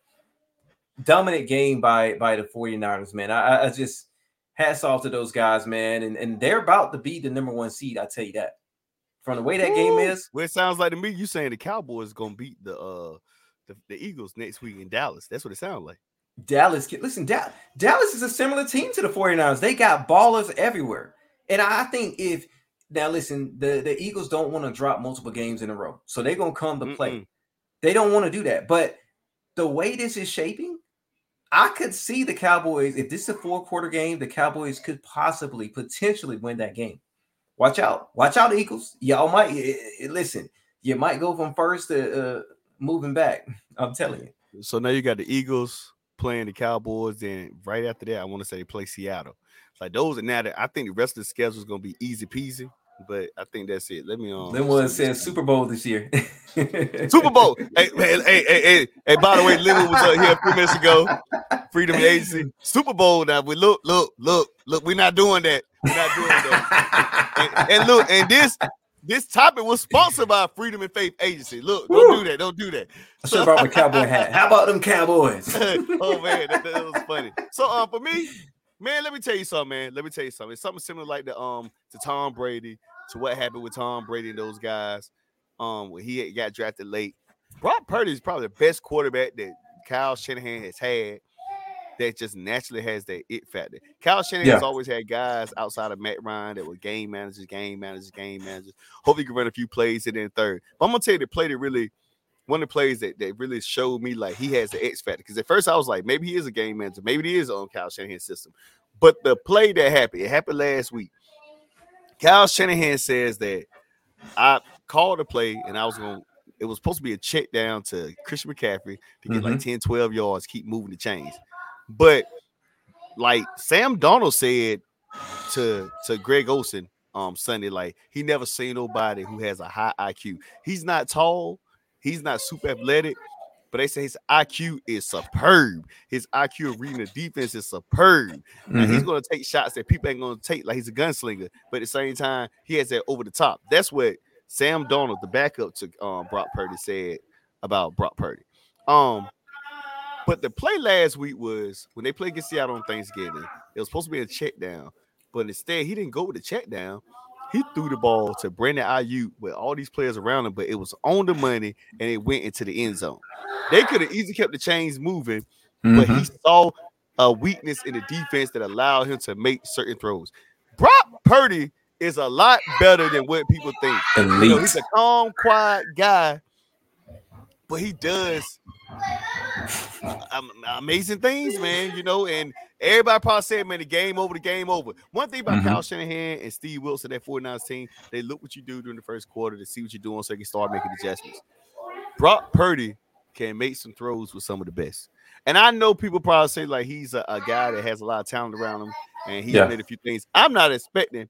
dominant game by by the 49ers, man. I- I just hats off to those guys, man. And, and they're about to be the number one seed, I tell you that. From the way that game is, Well, it sounds like to me you saying the Cowboys gonna beat the uh the, the Eagles next week in Dallas. That's what it sounds like. Dallas, listen, Da- Dallas is a similar team to the 49ers. They got ballers everywhere. And I think if now listen, the, the Eagles don't want to drop multiple games in a row. So they're gonna come to play. Mm-mm. They don't want to do that. But the way this is shaping, I could see the Cowboys, if this is a four quarter game, the Cowboys could possibly potentially win that game. Watch out. Watch out, Eagles. Y'all might listen, you might go from first to uh, moving back. I'm telling you. So now you got the Eagles playing the Cowboys, and right after that, I want to say they play Seattle. Like those are now that I think the rest of the schedule is gonna be easy peasy. But I think that's it. Let me um Linwood see says Super Bowl this year. Super Bowl. hey, hey, hey, hey, hey, hey, by the way, Linwood was up here a few minutes ago. Freedom Agency. Super Bowl. Now we look, look, look, look. We're not doing that. We're not doing that. and, look, and this this topic was sponsored by Freedom and Faith Agency. Look, don't do that. Don't do that. I should have brought my cowboy hat. How about them Cowboys? oh man, that, was funny. So um, for me, Man, let me tell you something, man. Let me tell you something. It's something similar like the um to Tom Brady, to what happened with Tom Brady and those guys. Um, when he got drafted late. Brock Purdy is probably the best quarterback that Kyle Shanahan has had that just naturally has that it factor. Kyle Shanahan Yeah. has always had guys outside of Matt Ryan that were game managers, game managers, game managers. Hopefully, he can run a few plays in third. But I'm gonna tell you the play that really one of the plays that, that really showed me like he has the X factor. Because at first I was like, maybe he is a game manager, maybe he is on Kyle Shanahan's system. But the play that happened, it happened last week. Kyle Shanahan says that I called a play and I was going to it was supposed to be a check down to Christian McCaffrey to get like 10, 12 yards, keep moving the chains. But like Sam Darnold said to to Greg Olsen um Sunday, like he never seen nobody who has a high IQ. He's not tall, he's not super athletic, but they say his IQ is superb. His IQ of reading the defense is superb. Now, he's gonna take shots that people ain't gonna take, like he's a gunslinger, but at the same time, he has that over the top. That's what Sam Darnold, the backup to um Brock Purdy, said about Brock Purdy. Um, but the play last week was when they played against Seattle on Thanksgiving. It was supposed to be a check down, but instead he didn't go with the check down. He threw the ball to Brandon Aiyuk with all these players around him, but it was on the money and it went into the end zone. They could have easily kept the chains moving, but he Mhm. saw a weakness in the defense that allowed him to make certain throws. Brock Purdy is a lot better than what people think. You know, he's a calm, quiet guy, but he does um, amazing things, man. You know, and everybody probably said, man, the game over, the game over. One thing about Mhm. Kyle Shanahan and Steve Wilson, that 49ers team, they look what you do during the first quarter to see what you're doing so they can start making adjustments. Brock Purdy can make some throws with some of the best. And I know people probably say like he's a, a guy that has a lot of talent around him and he Yeah. made a few things. I'm not expecting,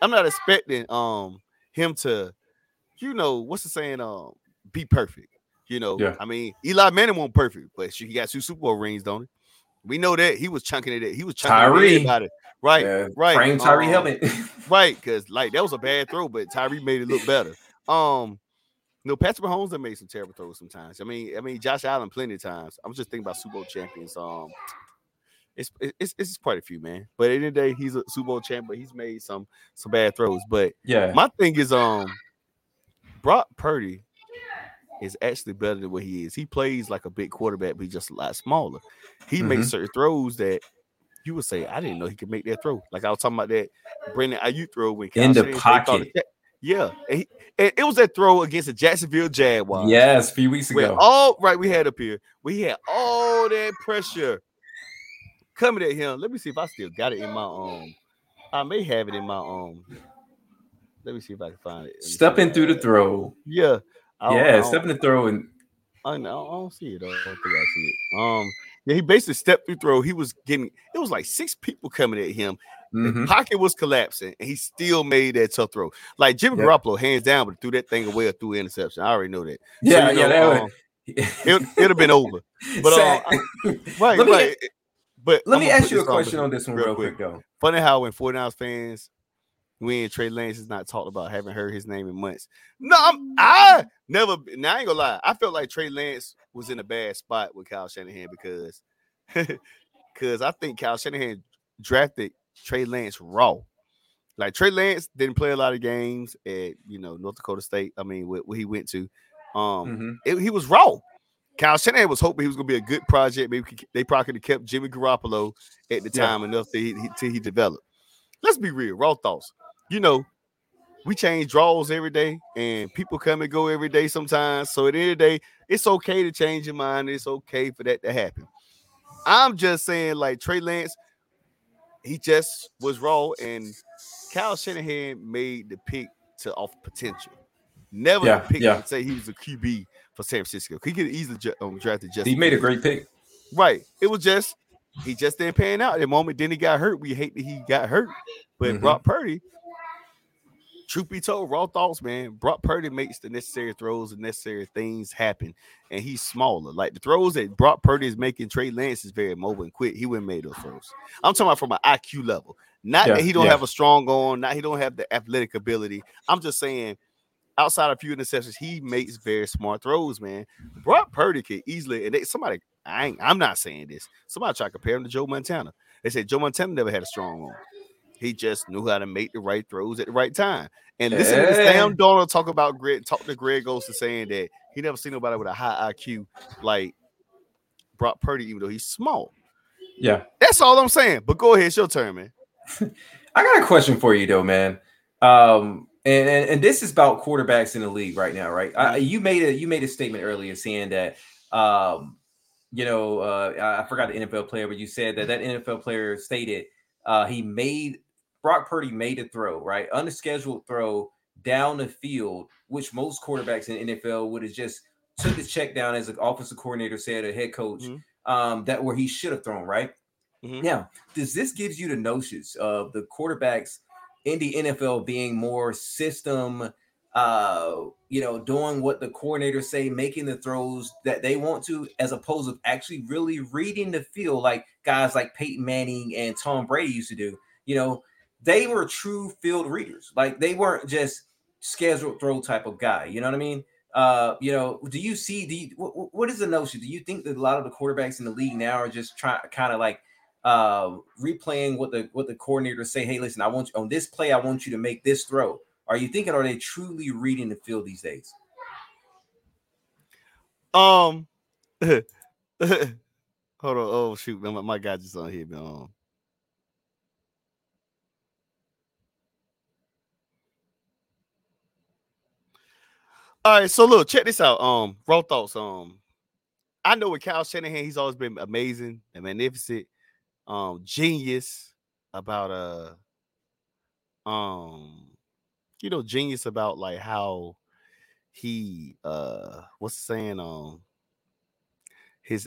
I'm not expecting um him to, you know, what's the saying? Um, be perfect. You know, Yeah. I mean, Eli Manning won't perfect, but he got two Super Bowl rings, don't he? We know that he was chunking it. He was chunking it Tyree. at everybody. Right, Yeah, right. Frame Tyree um, helmet. Right, because like that was a bad throw, but Tyree made it look better. Um, no, Patrick Mahomes have made some terrible throws sometimes. I mean, I mean Josh Allen plenty of times. I'm just thinking about Super Bowl champions. Um, it's it's it's quite a few, man. But at the end of the day, he's a Super Bowl champ, but he's made some some bad throws. But yeah. my thing is, um, Brock Purdy is actually better than what he is. He plays like a big quarterback, but he's just a lot smaller. He makes Mhm. certain throws that you would say, I didn't know he could make that throw. Like I was talking about that Brandon Aiyuk throw when In the Kyle pocket. Yeah, and, he, and it was that throw against the Jacksonville Jaguars. Yes, a few weeks ago. all right, we had up here. We had all that pressure coming at him. Let me see if I still got it in my um. I may have it in my um. Let me see if I can find it. Stepping through the throw. Yeah. I Yeah, stepping the throw and I don't, I don't see it. though. I don't think I see it. Um, yeah, he basically stepped through throw. He was getting it was like six people coming at him. The mhm. pocket was collapsing, and he still made that tough throw. Like Jimmy Yeah. Garoppolo, hands down, but threw that thing away or threw interception. I already know that. So, yeah, yeah, know, that um, it, it'd have been over. But uh, right, Let me- right. But Let I'm me ask you a question on this one real quick, though. Funny how when 49ers fans, we and Trey Lance is not talked about, haven't heard his name in months. No, I'm, I never. Now I ain't gonna lie. I felt like Trey Lance was in a bad spot with Kyle Shanahan because, because I think Kyle Shanahan drafted Trey Lance raw. Like Trey Lance didn't play a lot of games at you know North Dakota State. I mean, where, where he went to, um, Mhm. it- he was raw. Kyle Shanahan was hoping he was gonna be a good project. Maybe they probably could have kept Jimmy Garoppolo at the Yeah. time enough to he, he- till he developed. Let's be real, raw thoughts. You know, we change draws every day, and people come and go every day sometimes. So at the end of the day, it's okay to change your mind. It's okay for that to happen. I'm just saying, like Trey Lance, he just was raw, and Kyle Shanahan made the pick to off potential. Never Yeah, pick yeah. to say he was a QB for San Francisco. He could easily ju- um, drafted just He made a great pick. Right. It was just he just didn't pan out at the moment. Then he got hurt. We hate that he got hurt. But Mhm. Brock Purdy, truth be told, raw thoughts, man. Brock Purdy makes the necessary throws and necessary things happen. And he's smaller. Like the throws that Brock Purdy is making, Trey Lance is very mobile and quick. He wouldn't make those throws. I'm talking about from an IQ level. Not Yeah, that he don't yeah. have a strong arm, not he don't have the athletic ability. I'm just saying outside of a few interceptions, he makes very smart throws, man. Brock Purdy could easily, and they, somebody, I ain't, I'm not saying this. Somebody try to compare him to Joe Montana. They said Joe Montana never had a strong arm. He just knew how to make the right throws at the right time. And listen to Sam Darnold talk about Greg, talk to Greg Olsen saying that he never seen nobody with a high IQ like Brock Purdy, even though he's small. Yeah. That's all I'm saying. But go ahead, it's your turn, man. I got a question for you though, man. Um, and, and and this is about quarterbacks in the league right now, right? I, you made a you made a statement earlier saying that um, you know, uh, I I forgot the NFL player, but you said that that NFL player stated uh, he made Brock Purdy made a throw, right, unscheduled throw down the field, which most quarterbacks in the NFL would have just took the check down as an offensive coordinator said, a head coach, Mhm. um, that where he should have thrown, right? Mhm. Now, does this gives you the notions of the quarterbacks in the NFL being more system, uh, you know, doing what the coordinators say, making the throws that they want to, as opposed to actually really reading the field, like guys like Peyton Manning and Tom Brady used to do. You know, they were true field readers. Like they weren't just scheduled throw type of guy. You know what I mean? Uh, you know, do you see the what, what is the notion? Do you think that a lot of the quarterbacks in the league now are just trying kind of like uh replaying what the what the coordinators say hey listen i want you on this play i want you to make this throw are you thinking are they truly reading the field these days Um, hold on. Oh shoot, my, my guy just on here. Um, All right, so look, check this out. Um, raw thoughts. Um, I know with Kyle Shanahan, he's always been amazing and magnificent, um, genius about uh, um, you know, genius about like how he uh, what's saying? Um, his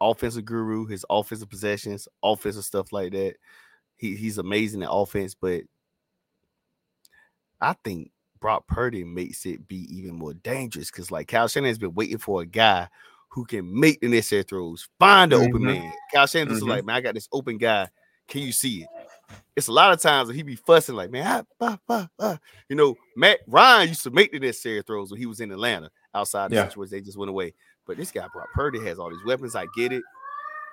offensive guru, his offensive possessions, offensive stuff like that. He he's amazing at offense, but I think Brock Purdy makes it be even more dangerous because like Kyle Shanahan's been waiting for a guy who can make the necessary throws, find the open Mhm. man. Kyle Shanahan's just Mhm. like, man, I got this open guy. Can you see it? It's a lot of times that he be fussing like, man, ah, ah, ah, ah." you know, Matt Ryan used to make the necessary throws when he was in Atlanta. Outside the Yeah. situation, they just went away. But this guy, Brock Purdy, has all these weapons. I get it.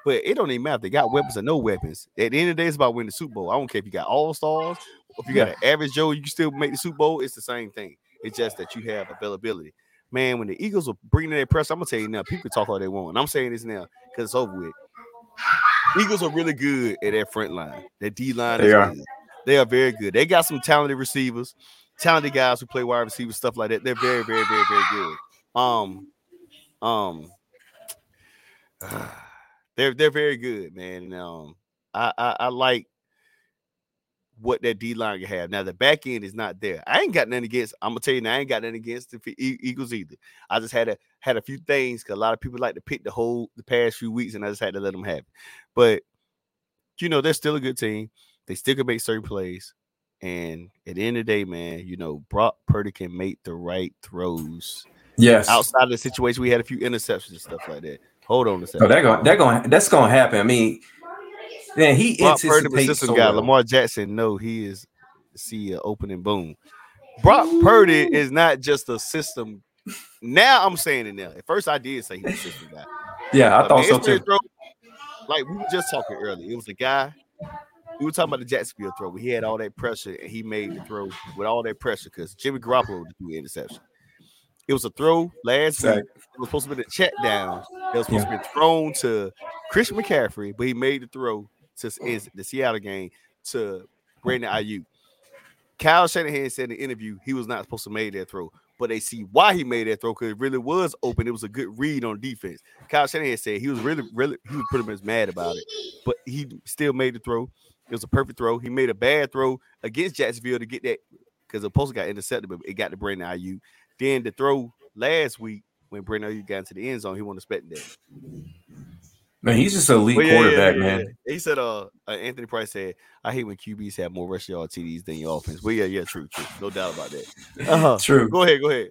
But it don't even matter if they got weapons or no weapons. At the end of the day, it's about winning the Super Bowl. I don't care if you got all stars, if you got an average Joe, you can still make the Super Bowl. It's the same thing. It's just that you have availability. Man, when the Eagles are bringing their press, I'm gonna tell you now. People talk all they want, and I'm saying this now because it's over with. Eagles are really good at their front line. Their D line They is are. good. They are very good. They got some talented receivers, talented guys who play wide receivers, stuff like that. They're very, very, very, very good. Um, um, they're they're very good, man. And, um, I, I I like what that D line can have. Now the back end is not there. I ain't got nothing against. I'm gonna tell you now, I ain't got nothing against the Eagles either. I just had a had a few things because a lot of people like to pick the whole the past few weeks, and I just had to let them have it. But you know, they're still a good team. They still can make certain plays. And at the end of the day, man, you know, Brock Purdy can make the right throws. yes Outside of the situation, we had a few interceptions and stuff like that. Hold on a oh, second. that going that going that's going to happen i mean man he Brock Purdy, the anticipates system so guy. well. Lamar Jackson, no, he is see a opening boom. Brock Purdy is not just a system. Now I'm saying it now. At first, I did say he was a system guy. yeah i But thought man, so it's been too throw- Like we were just talking earlier, it was a guy. We were talking about the Jacksonville throw. where He had all that pressure and he made the throw with all that pressure because Jimmy Garoppolo threw the interception. It was a throw last week. It was supposed to be a check down. It was supposed to be thrown to Christian McCaffrey, but he made the throw to mm. is the Seattle game to Brandon Aiyuk. Kyle Shanahan said in the interview he was not supposed to make that throw, but they see why he made that throw because it really was open. It was a good read on defense. Kyle Shanahan said he was really, really, he was pretty much mad about it, but he still made the throw. It was a perfect throw. He made a bad throw against Jacksonville to get that because the post got intercepted, but it got to Brandon Aiyuk. Then the throw last week when Brandon Aiyuk got into the end zone, he wasn't expecting that. Man he's just an elite But yeah, yeah, quarterback yeah, man. He said, uh, uh, Anthony Price said, I hate when QBs have more rush yard TDs than your offense. Well, yeah, yeah, true, true. No doubt about that. Uh-huh. true Go ahead, go ahead.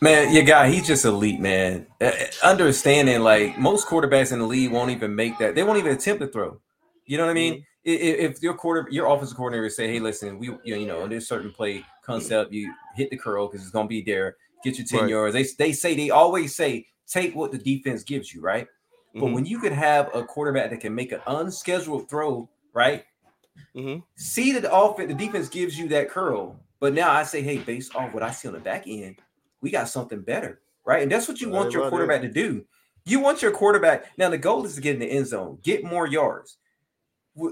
Man, your guy, he's just elite, man. Uh, understanding like most quarterbacks in the league won't even make that. They won't even attempt to throw. You know what I mean? I- If your quarter, your offensive coordinator say, "Hey, listen, we, you know, this certain play concept, you hit the curl because it's gonna be there. Get your ten Right. yards." They they say they always say, "Take what the defense gives you." Right? But Mhm. when you can have a quarterback that can make an unscheduled throw, right? Mhm. See that the offense, the defense gives you that curl. But now I say, hey, based off what I see on the back end, we got something better, right? And that's what you want your quarterback to do. You want your quarterback. Now the goal is to get in the end zone, get more yards.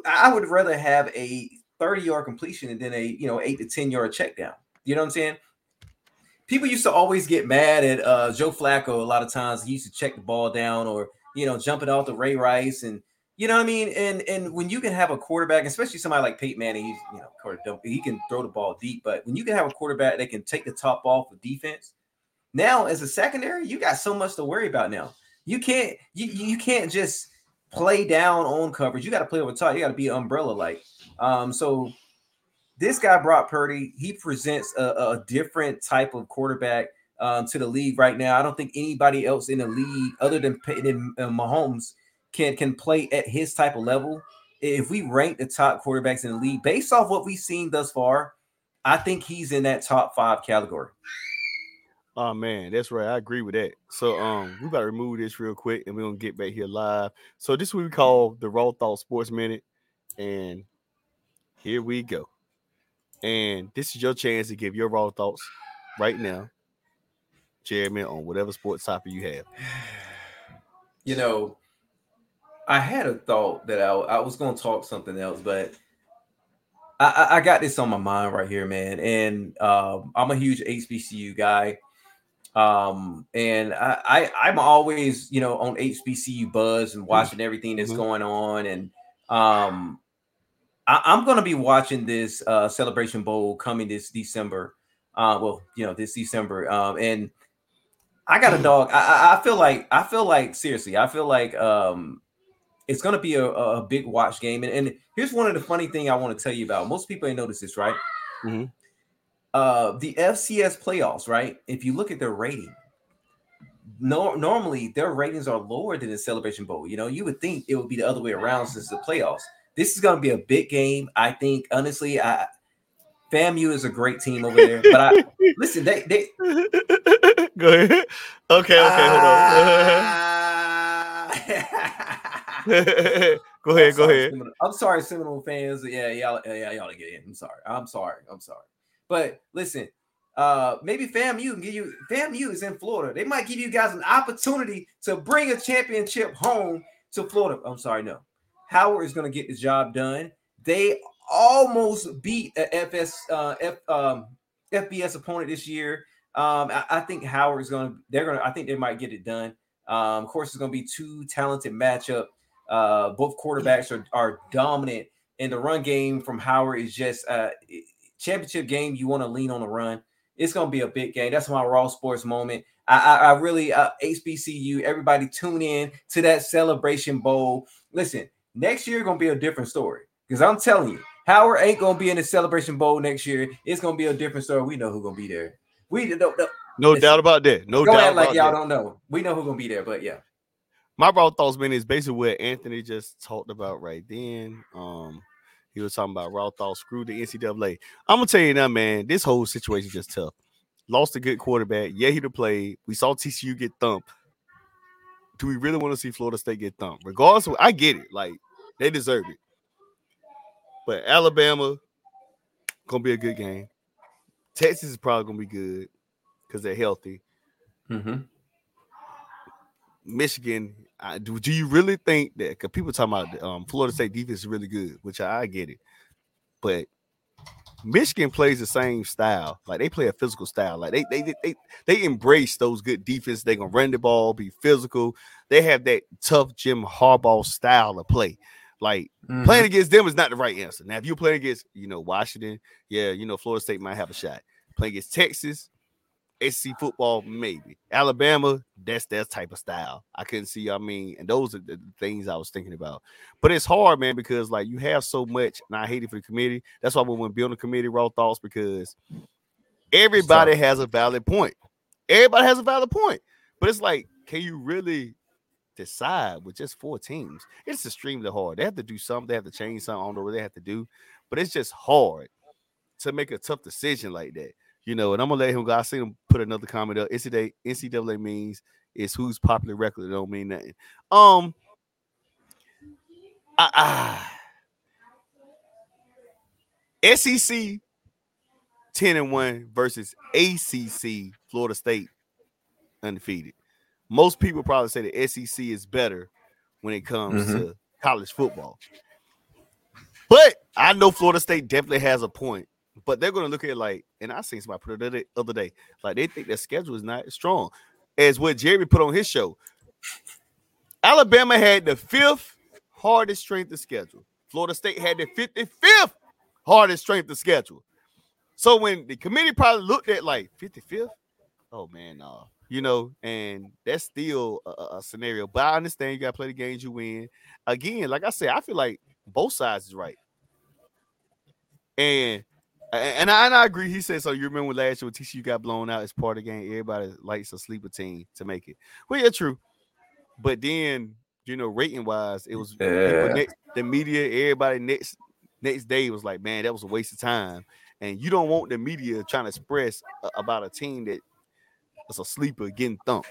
I would rather have a 30 yard completion than a you know eight to 10 yard check down. You know what I'm saying? People used to always get mad at uh, Joe Flacco a lot of times. He used to check the ball down or you know jumping off the Ray Rice and you know what I mean. And and when you can have a quarterback, especially somebody like Peyton Manning, he's you know he can throw the ball deep. But when you can have a quarterback that can take the top off of defense, now as a secondary, you got so much to worry about now. You can't you you can't just play down on coverage. You got to play over top. You got to be umbrella like. Um, so this guy Brock Purdy, he presents a, a different type of quarterback um, to the league right now. I don't think anybody else in the league other than, Pey- than uh, Mahomes can can play at his type of level. If we rank the top quarterbacks in the league based off what we've seen thus far, I think he's in that top five category. Oh man, that's right. I agree with that. So um, we to remove this real quick, and we're gonna get back here live. So this is what we call the Raw Thought Sports Minute, and here we go. And this is your chance to give your raw thoughts right now, Jeremy, on whatever sports topic you have. You know, I had a thought that I, I was going to talk something else, but I, I, got this on my mind right here, man. And um, I'm a huge HBCU guy. Um, and I, I I'm always, you know, on HBCU buzz and watching everything that's Mhm. going on. And um I, I'm gonna be watching this uh celebration bowl coming this December. Uh well, you know, this December. Um and I got a dog. I, I- feel like I feel like seriously, I feel like um it's gonna be a, a big watch game. And, and here's one of the funny thing I want to tell you about. Most people ain't noticed this, right? Mm-hmm. Uh the FCS playoffs, right? If you look at their rating, no, normally their ratings are lower than the Celebration Bowl. You know, you would think it would be the other way around since the playoffs. This is going to be a big game. I think, honestly, I FAMU is a great team over there. But I listen, they they go ahead. Okay, okay, hold on. go ahead, I'm go sorry, ahead. Seminole- I'm sorry, Seminole fans. Yeah, y'all, yeah, y'all to get in. I'm sorry. I'm sorry. I'm sorry. But listen, uh, maybe FAMU can give you FAMU is in Florida. They might give you guys an opportunity to bring a championship home to Florida. I'm sorry, no. Howard is going to get the job done. They almost beat a FS uh, F, um, FBS opponent this year. Um, I, I think Howard's going to. They're going to. I think they might get it done. Um, of course, it's going to be two talented matchup. Uh, both quarterbacks are, are dominant, and the run game from Howard is just uh, championship game. You want to lean on the run. It's going to be a big game. That's my raw sports moment. I, I, I really uh, HBCU. Everybody tune in to that celebration bowl. Listen, next year going to be a different story because I'm telling you, Howard ain't going to be in the celebration bowl next year. It's going to be a different story. We know who's going to be there. We don't. don't No doubt about that. No go doubt ahead like y'all that. don't know. We know who's going to be there, but yeah. my raw thoughts man is basically what Anthony just talked about right then. Um, he was talking about raw thoughts. Screw the NCAA. I'm gonna tell you now, man. This whole situation just tough. Lost a good quarterback. Yeah, he'd have played. We saw TCU get thumped. Do we really want to see Florida State get thumped? Regardless, of, I get it. Like they deserve it. But Alabama gonna be a good game. Texas is probably gonna be good because they're healthy. Mm-hmm. Michigan, I, do, do you really think that? Because people talking about um, Florida State defense is really good, which I, I get it, but Michigan plays the same style. Like they play a physical style. Like they they they they, embrace those good defense. They gonna run the ball, be physical. They have that tough Jim Harbaugh style of play. Like Mm-hmm. playing against them is not the right answer. Now, if you're playing against you know Washington, yeah, you know Florida State might have a shot. Playing against Texas, SC football, maybe. Alabama, that's that type of style. I couldn't see. I mean, and those are the things I was thinking about. But it's hard, man, because like you have so much, and I hate it for the committee. That's why we want to build a committee, raw thoughts, because everybody has a valid point. Everybody has a valid point. But it's like, can you really decide with just four teams? It's extremely hard. They have to do something, they have to change something. I don't know what they have to do, but it's just hard to make a tough decision like that. You know, and I'm gonna let him go. I seen him put another comment up. NCAA, NCAA means It's who's popular record. It don't mean nothing. Um, I, I, SEC 10 and 1 versus ACC Florida State undefeated. Most people probably say the SEC is better when it comes Mhm. to college football. But I know Florida State definitely has a point. But they're going to look at it like, and I seen somebody put it the other- day, like they think their schedule is not strong. As what Jeremy put on his show, Alabama had the fifth hardest strength of schedule. Florida State had the 55th hardest strength of schedule. So when the committee probably looked at like 55th, oh man, no, you know, and that's still a, a- scenario. But I understand you got to play the games you win. Again, like I said, I feel like both sides is right. And and I, and I agree. He said so. You remember last year when TCU got blown out? It's part of the game. Everybody likes a sleeper team to make it. Well, yeah, true. But then you know, rating wise, it was Yeah. next, the media. Everybody next next day was like, man, that was a waste of time. And you don't want the media trying to express about a team that is a sleeper getting thumped.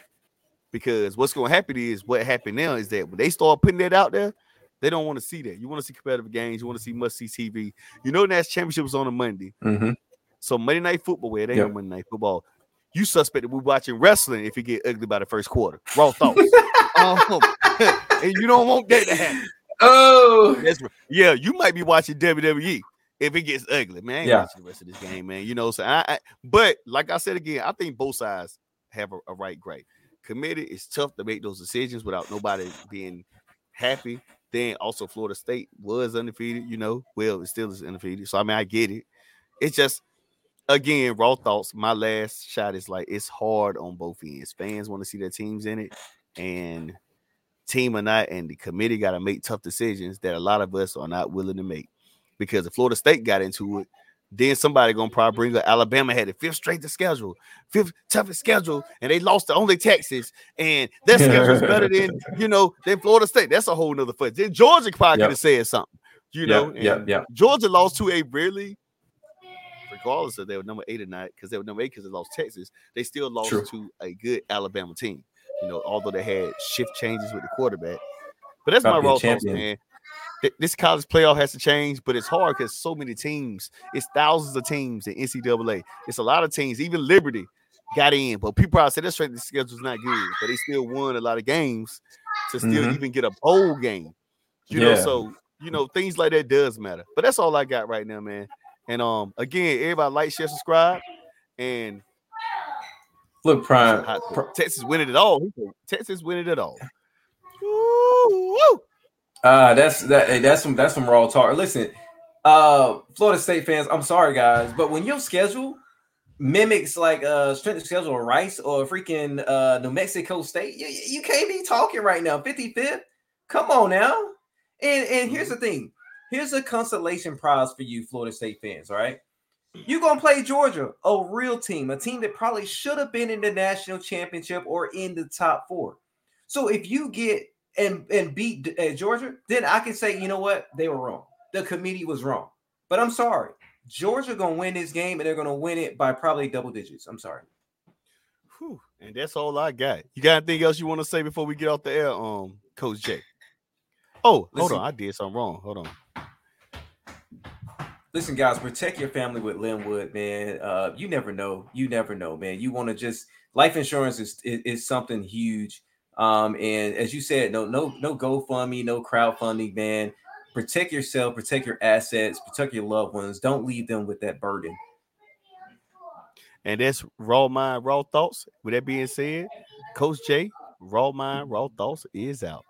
Because what's going to happen is what happened now is that when they start putting that out there, they don't want to see that. You want to see competitive games. You want to see must see TV. You know, National Championship was on a Monday. hmm So Monday Night Football, where they Yep. on Monday Night Football, you suspect that we're watching wrestling if it get ugly by the first quarter. Raw thoughts. um, and you don't want that to happen. Oh, That's yeah, you might be watching WWE if it gets ugly, man. I ain't Yeah. watching the rest of this game, man. You know, so I, I but like I said again, I think both sides have a, a right grade. Committee it's tough to make those decisions without nobody being happy. Then also Florida State was undefeated, you know. Well, it still is undefeated. So I mean, I get it. It's just again, raw thoughts. My last shot is like it's hard on both ends. Fans want to see their teams in it, and team or not, and the committee got to make tough decisions that a lot of us are not willing to make. Because if Florida State got into it, then somebody gonna probably bring up Alabama had the fifth straight to schedule, fifth toughest schedule, and they lost to only Texas, and their schedule is better than you know than Florida State. That's a whole nother foot. Then Georgia probably Yep. could have said something, you know. yeah, yeah. Georgia lost to a really, regardless of they were number eight or not, because they were number eight because they lost Texas, they still lost True. to a good Alabama team. You know, although they had shift changes with the quarterback. But that's About my a raw thoughts, man. Th- This college playoff has to change, but it's hard because so many teams. It's thousands of teams in NCAA. It's a lot of teams. Even Liberty got in, but people probably say their strength of schedule is not good, but they still won a lot of games to still Mhm. even get a bowl game. You know, so you know things like that does matter. But that's all I got right now, man. And um, again, everybody like, share, subscribe, and Look, Prime. Texas winning it all. Texas winning it all. Woo, woo. Uh, that's that. That's some. That's some raw talk. Listen, uh, Florida State fans. I'm sorry, guys, but when your schedule mimics like uh strength of schedule of Rice or freaking uh New Mexico State, you, you can't be talking right now. 55th. Come on now. And and here's the thing. Here's a consolation prize for you, Florida State fans. All right. You're gonna play Georgia, a real team, a team that probably should have been in the national championship or in the top four. So if you get and and beat uh, Georgia, then I can say, you know what, they were wrong. The committee was wrong. But I'm sorry, Georgia gonna win this game, and they're gonna win it by probably double digits. I'm sorry. Whew. And that's all I got. You got anything else you want to say before we get off the air, um, Coach J? Oh, hold on, I did something wrong. Hold on. Listen, guys, protect your family with Linwood, man. Uh, you never know. You never know, man. You want to just life insurance is, is is something huge. Um, and as you said, no, no, no GoFundMe, no crowdfunding, man. Protect yourself, protect your assets, protect your loved ones. Don't leave them with that burden. And that's raw mind, raw thoughts. With that being said, Coach J, raw mind, raw thoughts is out.